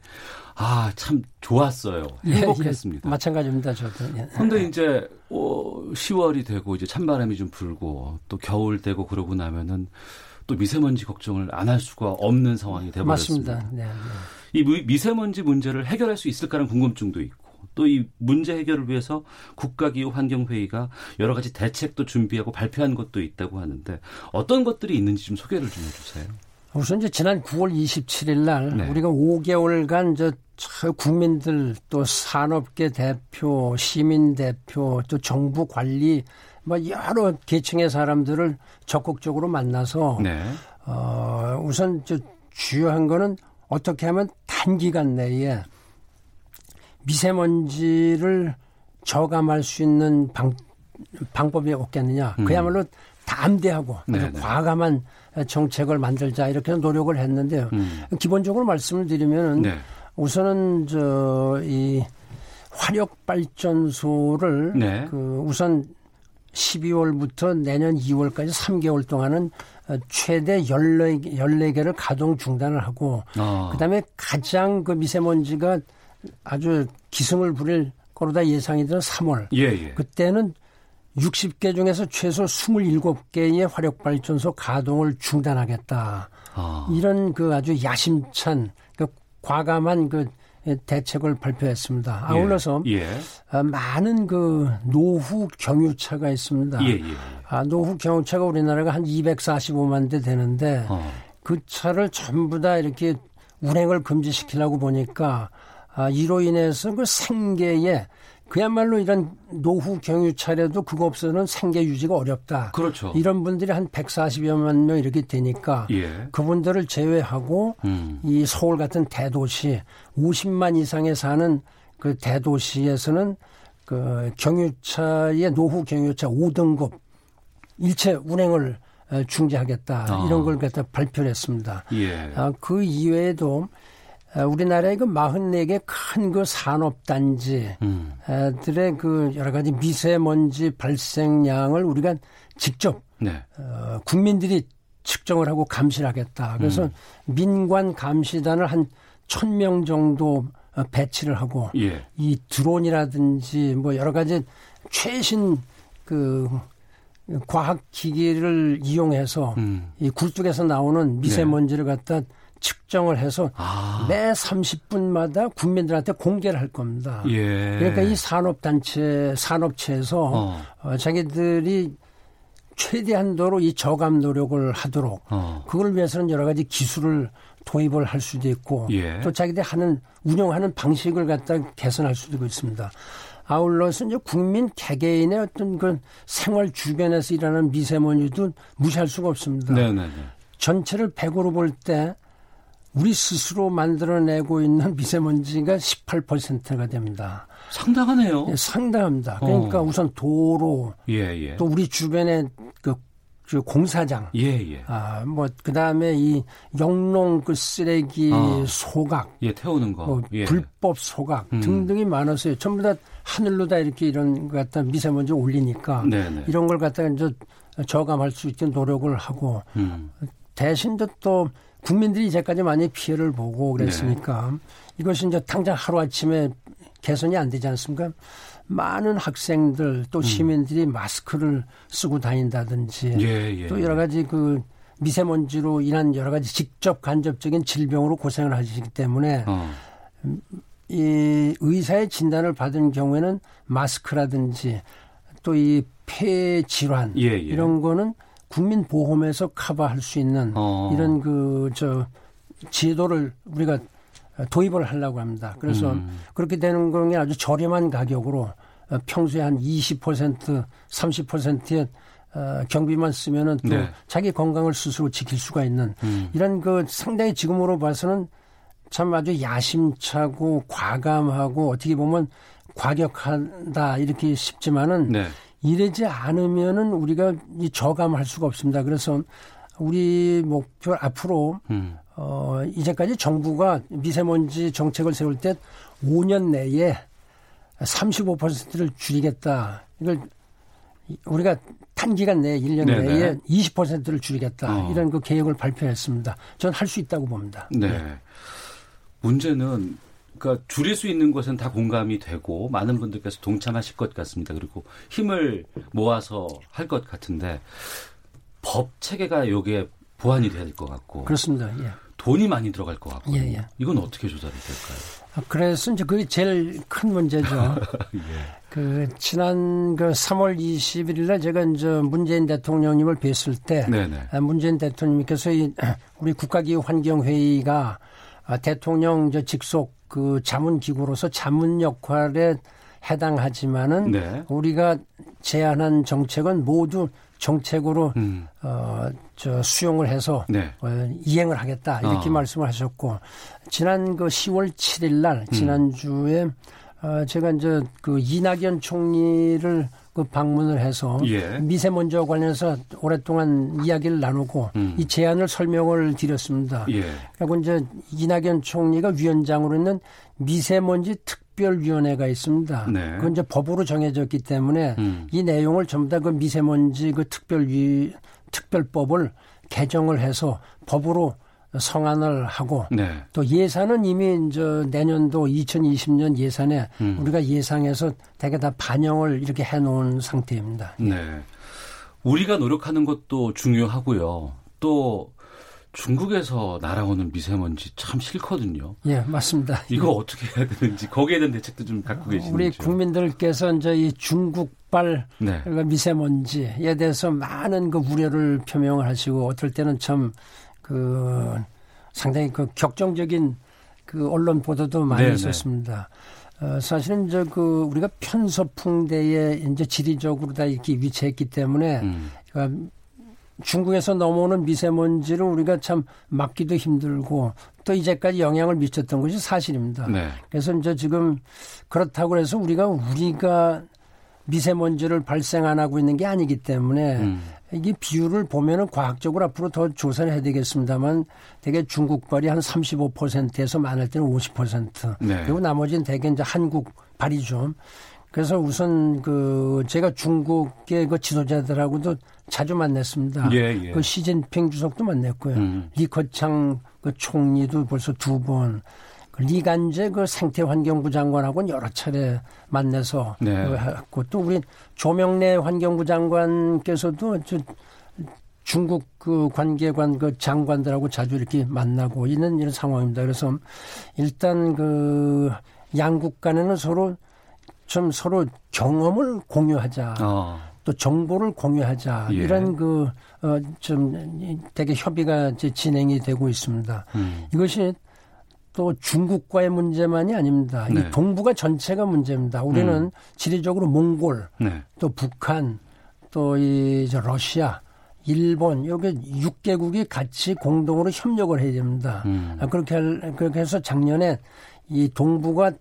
A: 아, 참 좋았어요. 행복했습니다.
F: 예, 예, 마찬가지입니다, 저도.
A: 예. 근데 이제 어, 10월이 되고 이제 찬바람이 좀 불고 또 겨울 되고 그러고 나면은 또 미세먼지 걱정을 안 할 수가 없는 상황이 되버렸습니다. 맞습니다. 네, 네. 이 미세먼지 문제를 해결할 수 있을까라는 궁금증도 있고 또 이 문제 해결을 위해서 국가기후 환경회의가 여러 가지 대책도 준비하고 발표한 것도 있다고 하는데 어떤 것들이 있는지 좀 소개를 좀 해주세요.
F: 우선 이제 지난 9월 27일 날 네. 우리가 5개월간 저 국민들 또 산업계 대표, 시민 대표, 또 정부 관리 뭐 여러 계층의 사람들을 적극적으로 만나서 네. 어 우선 저 주요한 거는 어떻게 하면 단기간 내에 미세먼지를 저감할 수 있는 방, 방법이 없겠느냐. 음. 그야말로 담대하고 아주 과감한 정책을 만들자 이렇게 노력을 했는데요. 음. 기본적으로 말씀을 드리면 네. 우선은 저 이 화력 발전소를 네. 그 우선 12월부터 내년 2월까지 3개월 동안은 최대 14, 14개를 가동 중단을 하고 어. 그다음에 가장 그 미세먼지가 아주 기승을 부릴 거로다 예상이 되는 3월. 예, 예. 그때는 60개 중에서 최소 27개의 화력발전소 가동을 중단하겠다. 아. 이런 그 아주 야심찬 그 과감한 그 대책을 발표했습니다. 예. 아울러서 예. 예. 많은 그 노후 경유차가 있습니다. 예, 예. 아, 노후 경유차가 우리나라가 한 245만 대 되는데 어. 그 차를 전부 다 이렇게 운행을 금지시키려고 보니까 아, 이로 인해서 그 생계에 그야말로 이런 노후 경유차라도 그거 없어서는 생계 유지가 어렵다.
A: 그렇죠.
F: 이런 분들이 한 140여만 명 이렇게 되니까 예. 그분들을 제외하고 음. 이 서울 같은 대도시 50만 이상에 사는 그 대도시에서는 그 경유차의 노후 경유차 5등급 일체 운행을 중지하겠다 아. 이런 걸 갖다 발표를 했습니다. 예. 아, 그 이외에도 우리나라의 그 44개 큰 그 산업단지들의 음. 그 여러 가지 미세먼지 발생량을 우리가 직접 네. 어, 국민들이 측정을 하고 감시를 하겠다. 그래서 음. 민관 감시단을 한 1000명 정도 어, 배치를 하고 예. 이 드론이라든지 뭐 여러 가지 최신 그 과학 기기를 이용해서 음. 이 굴뚝에서 나오는 미세먼지를 네. 갖다 측정을 해서 아. 매 30분마다 국민들한테 공개를 할 겁니다. 예. 그러니까 이 산업단체, 산업체에서 어. 어, 자기들이 최대한도로 이 저감 노력을 하도록 어. 그걸 위해서는 여러 가지 기술을 도입을 할 수도 있고 예. 또 자기들 하는 운영하는 방식을 갖다 개선할 수도 있습니다. 아울러서 이제 국민 개개인의 어떤 그 생활 주변에서 일하는 미세먼지도 무시할 수가 없습니다. 네네네. 전체를 100으로 볼 때 우리 스스로 만들어내고 있는 미세먼지가 18%가 됩니다.
A: 상당하네요.
F: 네, 상당합니다. 그러니까 어. 우선 도로, 예, 예. 또 우리 주변에 그, 그 공사장, 예, 예. 아, 뭐 그 다음에 이 영농 그 쓰레기 어. 소각,
A: 예, 태우는 거, 뭐
F: 예. 불법 소각 음. 등등이 많아서요. 전부 다 하늘로 다 이렇게 이런 것 갖다 미세먼지 올리니까 네네. 네. 이런 걸 갖다가 이제 저감할 수 있게 노력을 하고 음. 대신 또 국민들이 이제까지 많이 피해를 보고 그랬으니까 네. 이것이 이제 당장 하루아침에 개선이 안 되지 않습니까? 많은 학생들 또 음. 시민들이 음. 마스크를 쓰고 다닌다든지 예, 예, 또 여러 가지 그 미세먼지로 인한 여러 가지 직접 간접적인 질병으로 고생을 하시기 때문에 어. 이 의사의 진단을 받은 경우에는 마스크라든지 또 이 폐 질환 예, 예. 이런 거는 국민 보험에서 커버할 수 있는 어. 이런 그 저 제도를 우리가 도입을 하려고 합니다. 그래서 음. 그렇게 되는 거는 아주 저렴한 가격으로 평소에 한 20% 30%의 어, 경비만 쓰면은 또 네. 자기 건강을 스스로 지킬 수가 있는 음. 이런 그 상당히 지금으로 봐서는 참 아주 야심차고 과감하고 어떻게 보면 과격하다 이렇게 싶지만은 네. 이러지 않으면은 우리가 이 저감할 수가 없습니다. 그래서 우리 목표 앞으로 음. 어 이제까지 정부가 미세먼지 정책을 세울 때 5년 내에 35%를 줄이겠다. 이걸 우리가 단기간 내에 1년 네네. 내에 20%를 줄이겠다. 어. 이런 그 계획을 발표했습니다. 저는 할수 있다고 봅니다.
A: 네. 네. 문제는 그러니까 줄일 수 있는 것은 다 공감이 되고 많은 분들께서 동참하실 것 같습니다. 그리고 힘을 모아서 할 것 같은데 법 체계가 여기에 보완이 될것 같고
F: 그렇습니다. 예.
A: 돈이 많이 들어갈 것 같고 예, 예. 이건 어떻게 조절이 될까요?
F: 아, 그래서 이제 그게 제일 큰 문제죠. 예. 그 지난 그 3월 21일에 제가 이제 문재인 대통령님을 뵀을 때 네네. 아, 문재인 대통령님께서 이 우리 국가기후 환경회의가 아, 대통령 저 직속 그 자문 기구로서 자문 역할에 해당하지만은 네. 우리가 제안한 정책은 모두 정책으로 음. 어 저 수용을 해서 네. 어, 이행을 하겠다 이렇게 어. 말씀을 하셨고 지난 그 10월 7일 날 지난 주에 음. 어 제가 이제 그 이낙연 총리를 그 방문을 해서 예. 미세먼지와 관련해서 오랫동안 이야기를 나누고 음. 이 제안을 설명을 드렸습니다. 예. 그리고 이제 이낙연 총리가 위원장으로 있는 미세먼지 특별위원회가 있습니다. 네. 그건 이제 법으로 정해졌기 때문에 음. 이 내용을 전부 다 그 미세먼지 그 특별위 특별법을 개정을 해서 법으로 성안을 하고 네. 또 예산은 이미 이제 내년도 2020년 예산에 음. 우리가 예상해서 대개 다 반영을 이렇게 해놓은 상태입니다.
A: 네. 우리가 노력하는 것도 중요하고요. 또 중국에서 날아오는 미세먼지 참 싫거든요.
F: 예, 맞습니다.
A: 이거 어떻게 해야 되는지 거기에 대한 대책도 좀 갖고 계시는지.
F: 우리 국민들께서 이제 이 중국발 네. 미세먼지에 대해서 많은 그 우려를 표명을 하시고 어떨 때는 참 그 상당히 그 격정적인 그 언론 보도도 많이 네네. 네. 있었습니다. 어, 사실은 이제 그 우리가 편서풍대에 이제 지리적으로 다 이렇게 위치했기 때문에 음. 그러니까 중국에서 넘어오는 미세먼지를 우리가 참 막기도 힘들고 또 이제까지 영향을 미쳤던 것이 사실입니다. 네. 그래서 이제 지금 그렇다고 해서 우리가 우리가 미세먼지를 발생 안 하고 있는 게 아니기 때문에 음. 이게 비율을 보면은 과학적으로 앞으로 더 조사를 해야 되겠습니다만 대개 중국발이 한 35%에서 많을 때는 50% 네. 그리고 나머지는 대개 이제 한국 발이죠. 그래서 우선 그 제가 중국의 그 지도자들하고도 자주 만났습니다. 예, 예. 그 시진핑 주석도 만났고요. 음. 리커창 그 총리도 벌써 두 번. 그 리간제 그 생태환경부 장관하고는 여러 차례 만나서 네. 했고 또 우리 조명래 환경부 장관께서도 저 중국 그 관계관 그 장관들하고 자주 이렇게 만나고 있는 이런 상황입니다. 그래서 일단 그 양국 간에는 서로 좀 서로 경험을 공유하자. 어. 또 정보를 공유하자. 예. 이런 그, 어, 좀 되게 협의가 이제 진행이 되고 있습니다. 음. 이것이 또 중국과의 문제만이 아닙니다. 네. 이 동북아 전체가 문제입니다. 우리는 음. 지리적으로 몽골, 네. 또 북한, 또이 러시아, 일본 여기 6개국이 같이 공동으로 협력을 해야 됩니다. 음. 아, 그렇게 할, 그렇게 해서 작년에 이 동북아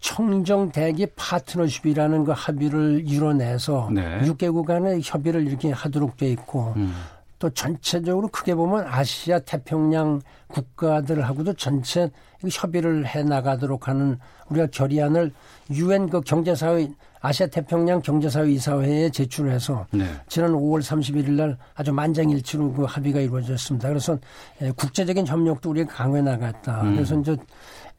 F: 청정 대기 파트너십이라는 그 합의를 이뤄내서 네. 6개국 간의 협의를 이렇게 하도록 돼 있고 음. 또 전체적으로 크게 보면 아시아 태평양 국가들하고도 전체 협의를 해 나가도록 하는 우리가 결의안을 유엔 그 경제사회 아시아 태평양 경제사회 이사회에 제출해서 네. 지난 5월 31일 날 아주 만장일치로 그 합의가 이루어졌습니다. 그래서 예, 국제적인 협력도 우리가 강화해 나갔다. 음. 그래서 이제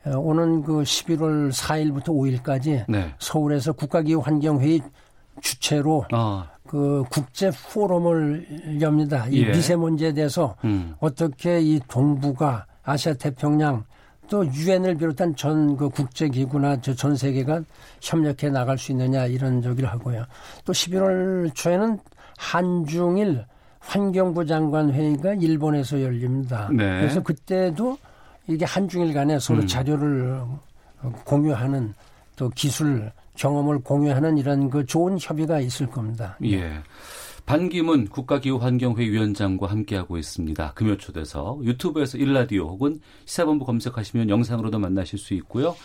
F: 어, 오는 그 11월 4일부터 5일까지 네. 서울에서 국가기후 환경회의 주체로 아. 그 국제 포럼을 엽니다. 이 예. 미세먼지에 대해서 음. 어떻게 이 동북아, 아시아 태평양 또 유엔을 비롯한 전 그 국제 기구나 전 세계가 협력해 나갈 수 있느냐 이런 저기를 하고요. 또 11월 초에는 한중일 환경부 장관 회의가 일본에서 열립니다. 네. 그래서 그때도 이게 한중일 간에 서로 음. 자료를 공유하는 또 기술 경험을 공유하는 이런 그 좋은 협의가 있을 겁니다.
A: 예. 반기문 국가기후환경회 위원장과 함께하고 있습니다. 금요 초대서 유튜브에서 일라디오 혹은 시사본부 검색하시면 영상으로도 만나실 수 있고요.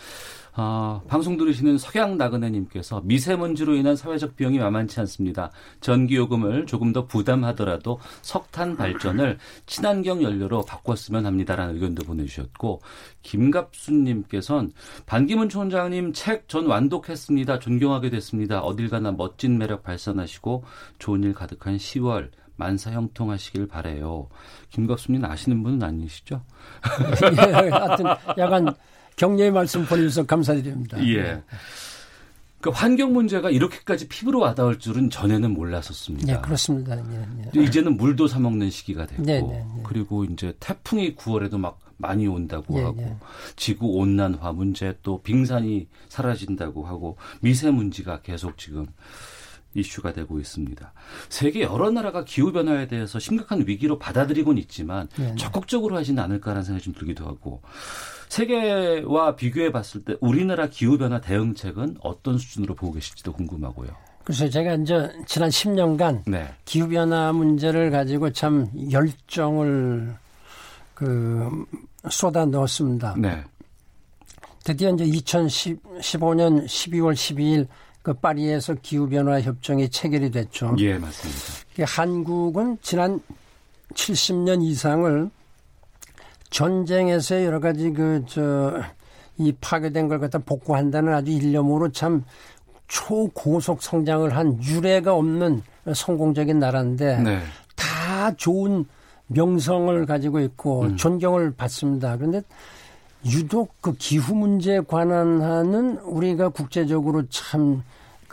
A: 아, 방송 들으시는 석양 나그네님께서 미세먼지로 인한 사회적 비용이 만만치 않습니다. 전기요금을 조금 더 부담하더라도 석탄 발전을 친환경 연료로 바꿨으면 합니다라는 의견도 보내주셨고 김갑순님께서는 반기문 총장님 책 전 완독했습니다. 존경하게 됐습니다. 어딜 가나 멋진 매력 발산하시고 좋은 일 가득한 10월 만사 형통하시길 바래요. 김갑수님 아시는 분은 아니시죠?
F: 예, 하여튼 약간 격려의 말씀 보내주셔서 감사드립니다.
A: 예. 그 환경 문제가 이렇게까지 피부로 와닿을 줄은 전에는 몰랐었습니다.
F: 네, 그렇습니다. 예, 예.
A: 이제는 물도 사 먹는 시기가 됐고, 네, 네, 네. 그리고 이제 태풍이 9월에도 막 많이 온다고 예, 하고, 예. 지구 온난화 문제 또 빙산이 사라진다고 하고 미세먼지가 계속 지금 이슈가 되고 있습니다. 세계 여러 나라가 기후 변화에 대해서 심각한 위기로 받아들이곤 있지만 네, 네. 적극적으로 하지는 않을까라는 생각이 좀 들기도 하고 세계와 비교해 봤을 때 우리나라 기후 변화 대응책은 어떤 수준으로 보고 계실지도 궁금하고요.
F: 그래서 제가 이제 지난 10년간 네. 기후 변화 문제를 가지고 참 열정을 그 쏟아 넣었습니다. 네. 드디어 이제 2015년 12월 12일 그 파리에서 기후 변화 협정이 체결이 됐죠.
A: 예, 맞습니다.
F: 한국은 지난 70년 이상을 전쟁에서 여러 가지 그, 저, 이 파괴된 걸 갖다 복구한다는 아주 일념으로 참 초고속 성장을 한 유례가 없는 성공적인 나라인데 네. 다 좋은 명성을 가지고 있고 음. 존경을 받습니다. 그런데 유독 그 기후 문제에 관한 하는 우리가 국제적으로 참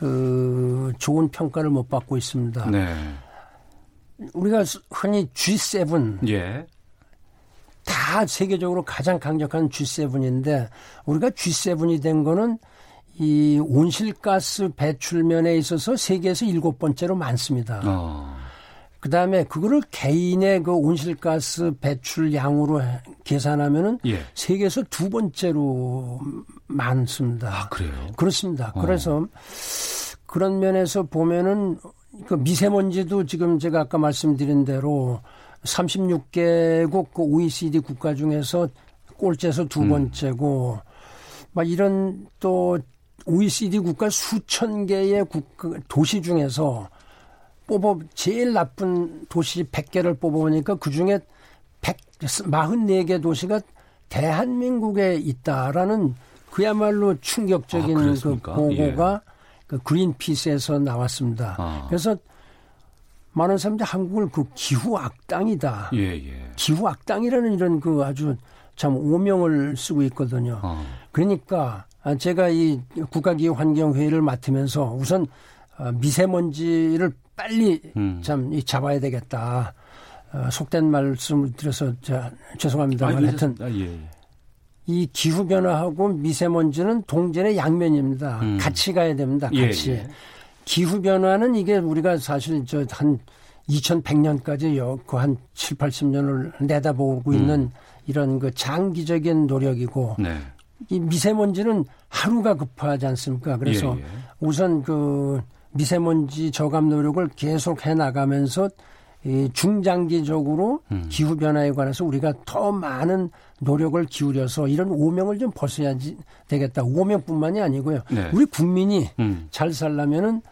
F: 그 좋은 평가를 못 받고 있습니다. 네. 우리가 흔히 G7 예. 다 세계적으로 가장 강력한 G7인데 우리가 G7이 된 거는 이 온실가스 배출면에 있어서 세계에서 일곱 번째로 많습니다. 어. 그 다음에 그거를 개인의 그 온실가스 배출량으로 계산하면은 예. 세계에서 두 번째로 많습니다.
A: 아, 그래요?
F: 그렇습니다. 어. 그래서 그런 면에서 보면은 그 미세먼지도 지금 제가 아까 말씀드린 대로 36개국 그 OECD 국가 중에서 꼴찌에서 두 음. 번째고 음. 막 이런 또 OECD 국가 수천 개의 국가, 도시 중에서 뽑아 제일 나쁜 도시 100개를 뽑아보니까 그중에 144개 도시가 대한민국에 있다라는 그야말로 충격적인 아, 그 보고가 예. 그 그린피스에서 나왔습니다. 아. 그래서 많은 사람들이 한국을 그 기후 악당이다. 예, 예. 기후 악당이라는 이런 그 아주 참 오명을 쓰고 있거든요. 아. 그러니까 제가 이 국가기후 환경회의를 맡으면서 우선 어, 미세먼지를 빨리 음. 참 잡아야 되겠다. 어, 속된 말씀을 드려서 저, 죄송합니다만 아, 하여튼 아, 예. 이 기후 변화하고 미세먼지는 동전의 양면입니다. 음. 같이 가야 됩니다. 예, 같이. 예, 예. 기후 변화는 이게 우리가 사실 저 한 2100년까지 그한 7, 80년을 내다보고 음. 있는 이런 그 장기적인 노력이고 네. 이 미세먼지는 하루가 급하지 않습니까? 그래서 예, 예. 우선 그 미세먼지 저감 노력을 계속 해 나가면서 이 중장기적으로 음. 기후 변화에 관해서 우리가 더 많은 노력을 기울여서 이런 오명을 좀 벗어야지 되겠다. 오명뿐만이 아니고요. 네. 우리 국민이 음. 잘 살려면은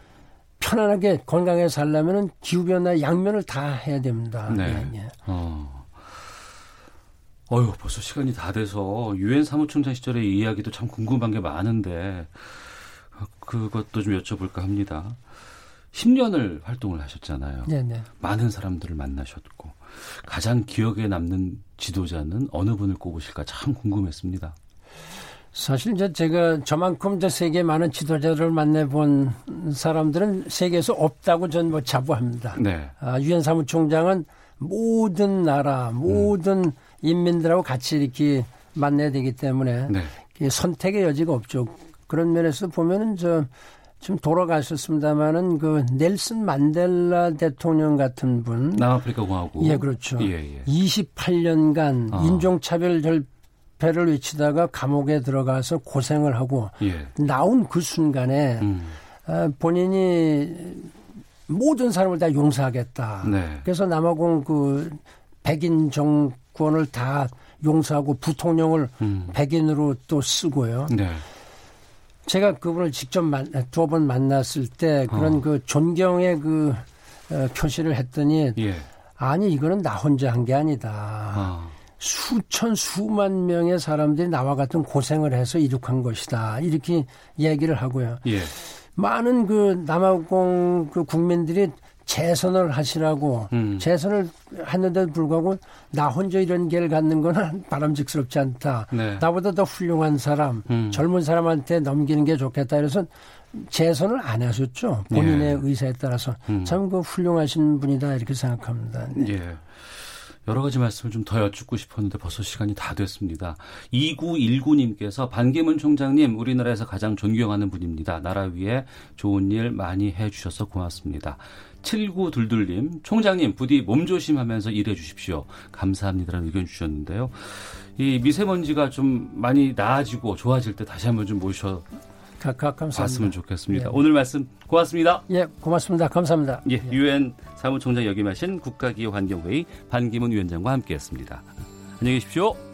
F: 편안하게 건강하게 살려면은 기후 변화 양면을 다 해야 됩니다. 네. 네. 네. 어.
A: 어휴, 벌써 시간이 다 돼서 유엔 사무총장 시절의 이야기도 참 궁금한 게 많은데 그것도 좀 여쭤볼까 합니다. 10년을 활동을 하셨잖아요. 네네. 많은 사람들을 만나셨고 가장 기억에 남는 지도자는 어느 분을 꼽으실까 참 궁금했습니다.
F: 사실 이제 제가 저만큼 저 세계 많은 지도자를 만나본 사람들은 세계에서 없다고 전 뭐 자부합니다. 네. 아, 유엔 사무총장은 모든 나라, 모든 음. 인민들하고 같이 이렇게 만나야 되기 때문에 네. 선택의 여지가 없죠. 그런 면에서 보면은 저 지금 돌아가셨습니다마는 그 넬슨 만델라 대통령 같은 분.
A: 남아프리카 공화국.
F: 예, 그렇죠. 예, 예. 28년간 아. 인종차별 절패를 외치다가 감옥에 들어가서 고생을 하고 예. 나온 그 순간에 음. 아, 본인이 모든 사람을 다 용서하겠다. 네. 그래서 남아공 그 백인 정권을 다 용서하고 부통령을 음. 백인으로 또 쓰고요. 네. 제가 그분을 직접 두 번 만났을 때 그런 어. 그 존경의 그 어, 표시를 했더니 예. 아니 이거는 나 혼자 한 게 아니다. 어. 수천 수만 명의 사람들이 나와 같은 고생을 해서 이룩한 것이다. 이렇게 얘기를 하고요. 예. 많은 그 남아공 그 국민들이 재선을 하시라고 음. 재선을 했는데도 불구하고 나 혼자 이런 길을 갖는 거는 바람직스럽지 않다. 네. 나보다 더 훌륭한 사람, 음. 젊은 사람한테 넘기는 게 좋겠다. 그래서 재선을 안 하셨죠. 본인의 예. 의사에 따라서 음. 참그 훌륭하신 분이다 이렇게 생각합니다. 네. 예.
A: 여러 가지 말씀을 좀 더 여쭙고 싶었는데 벌써 시간이 다 됐습니다. 2919님께서 반기문 총장님 우리나라에서 가장 존경하는 분입니다. 나라 위해 좋은 일 많이 해주셔서 고맙습니다. 7922님, 총장님, 부디 몸조심하면서 일해 주십시오. 감사합니다라는 의견 주셨는데요. 이 미세먼지가 좀 많이 나아지고 좋아질 때 다시 한번 좀 모셔
F: 각각 감사합니다.
A: 봤으면 좋겠습니다. 예. 오늘 말씀 고맙습니다.
F: 예, 고맙습니다. 감사합니다.
A: 예, 유엔 예. 사무총장 역임하신 국가기후 환경회의 반기문 위원장과 함께했습니다. 안녕히 계십시오.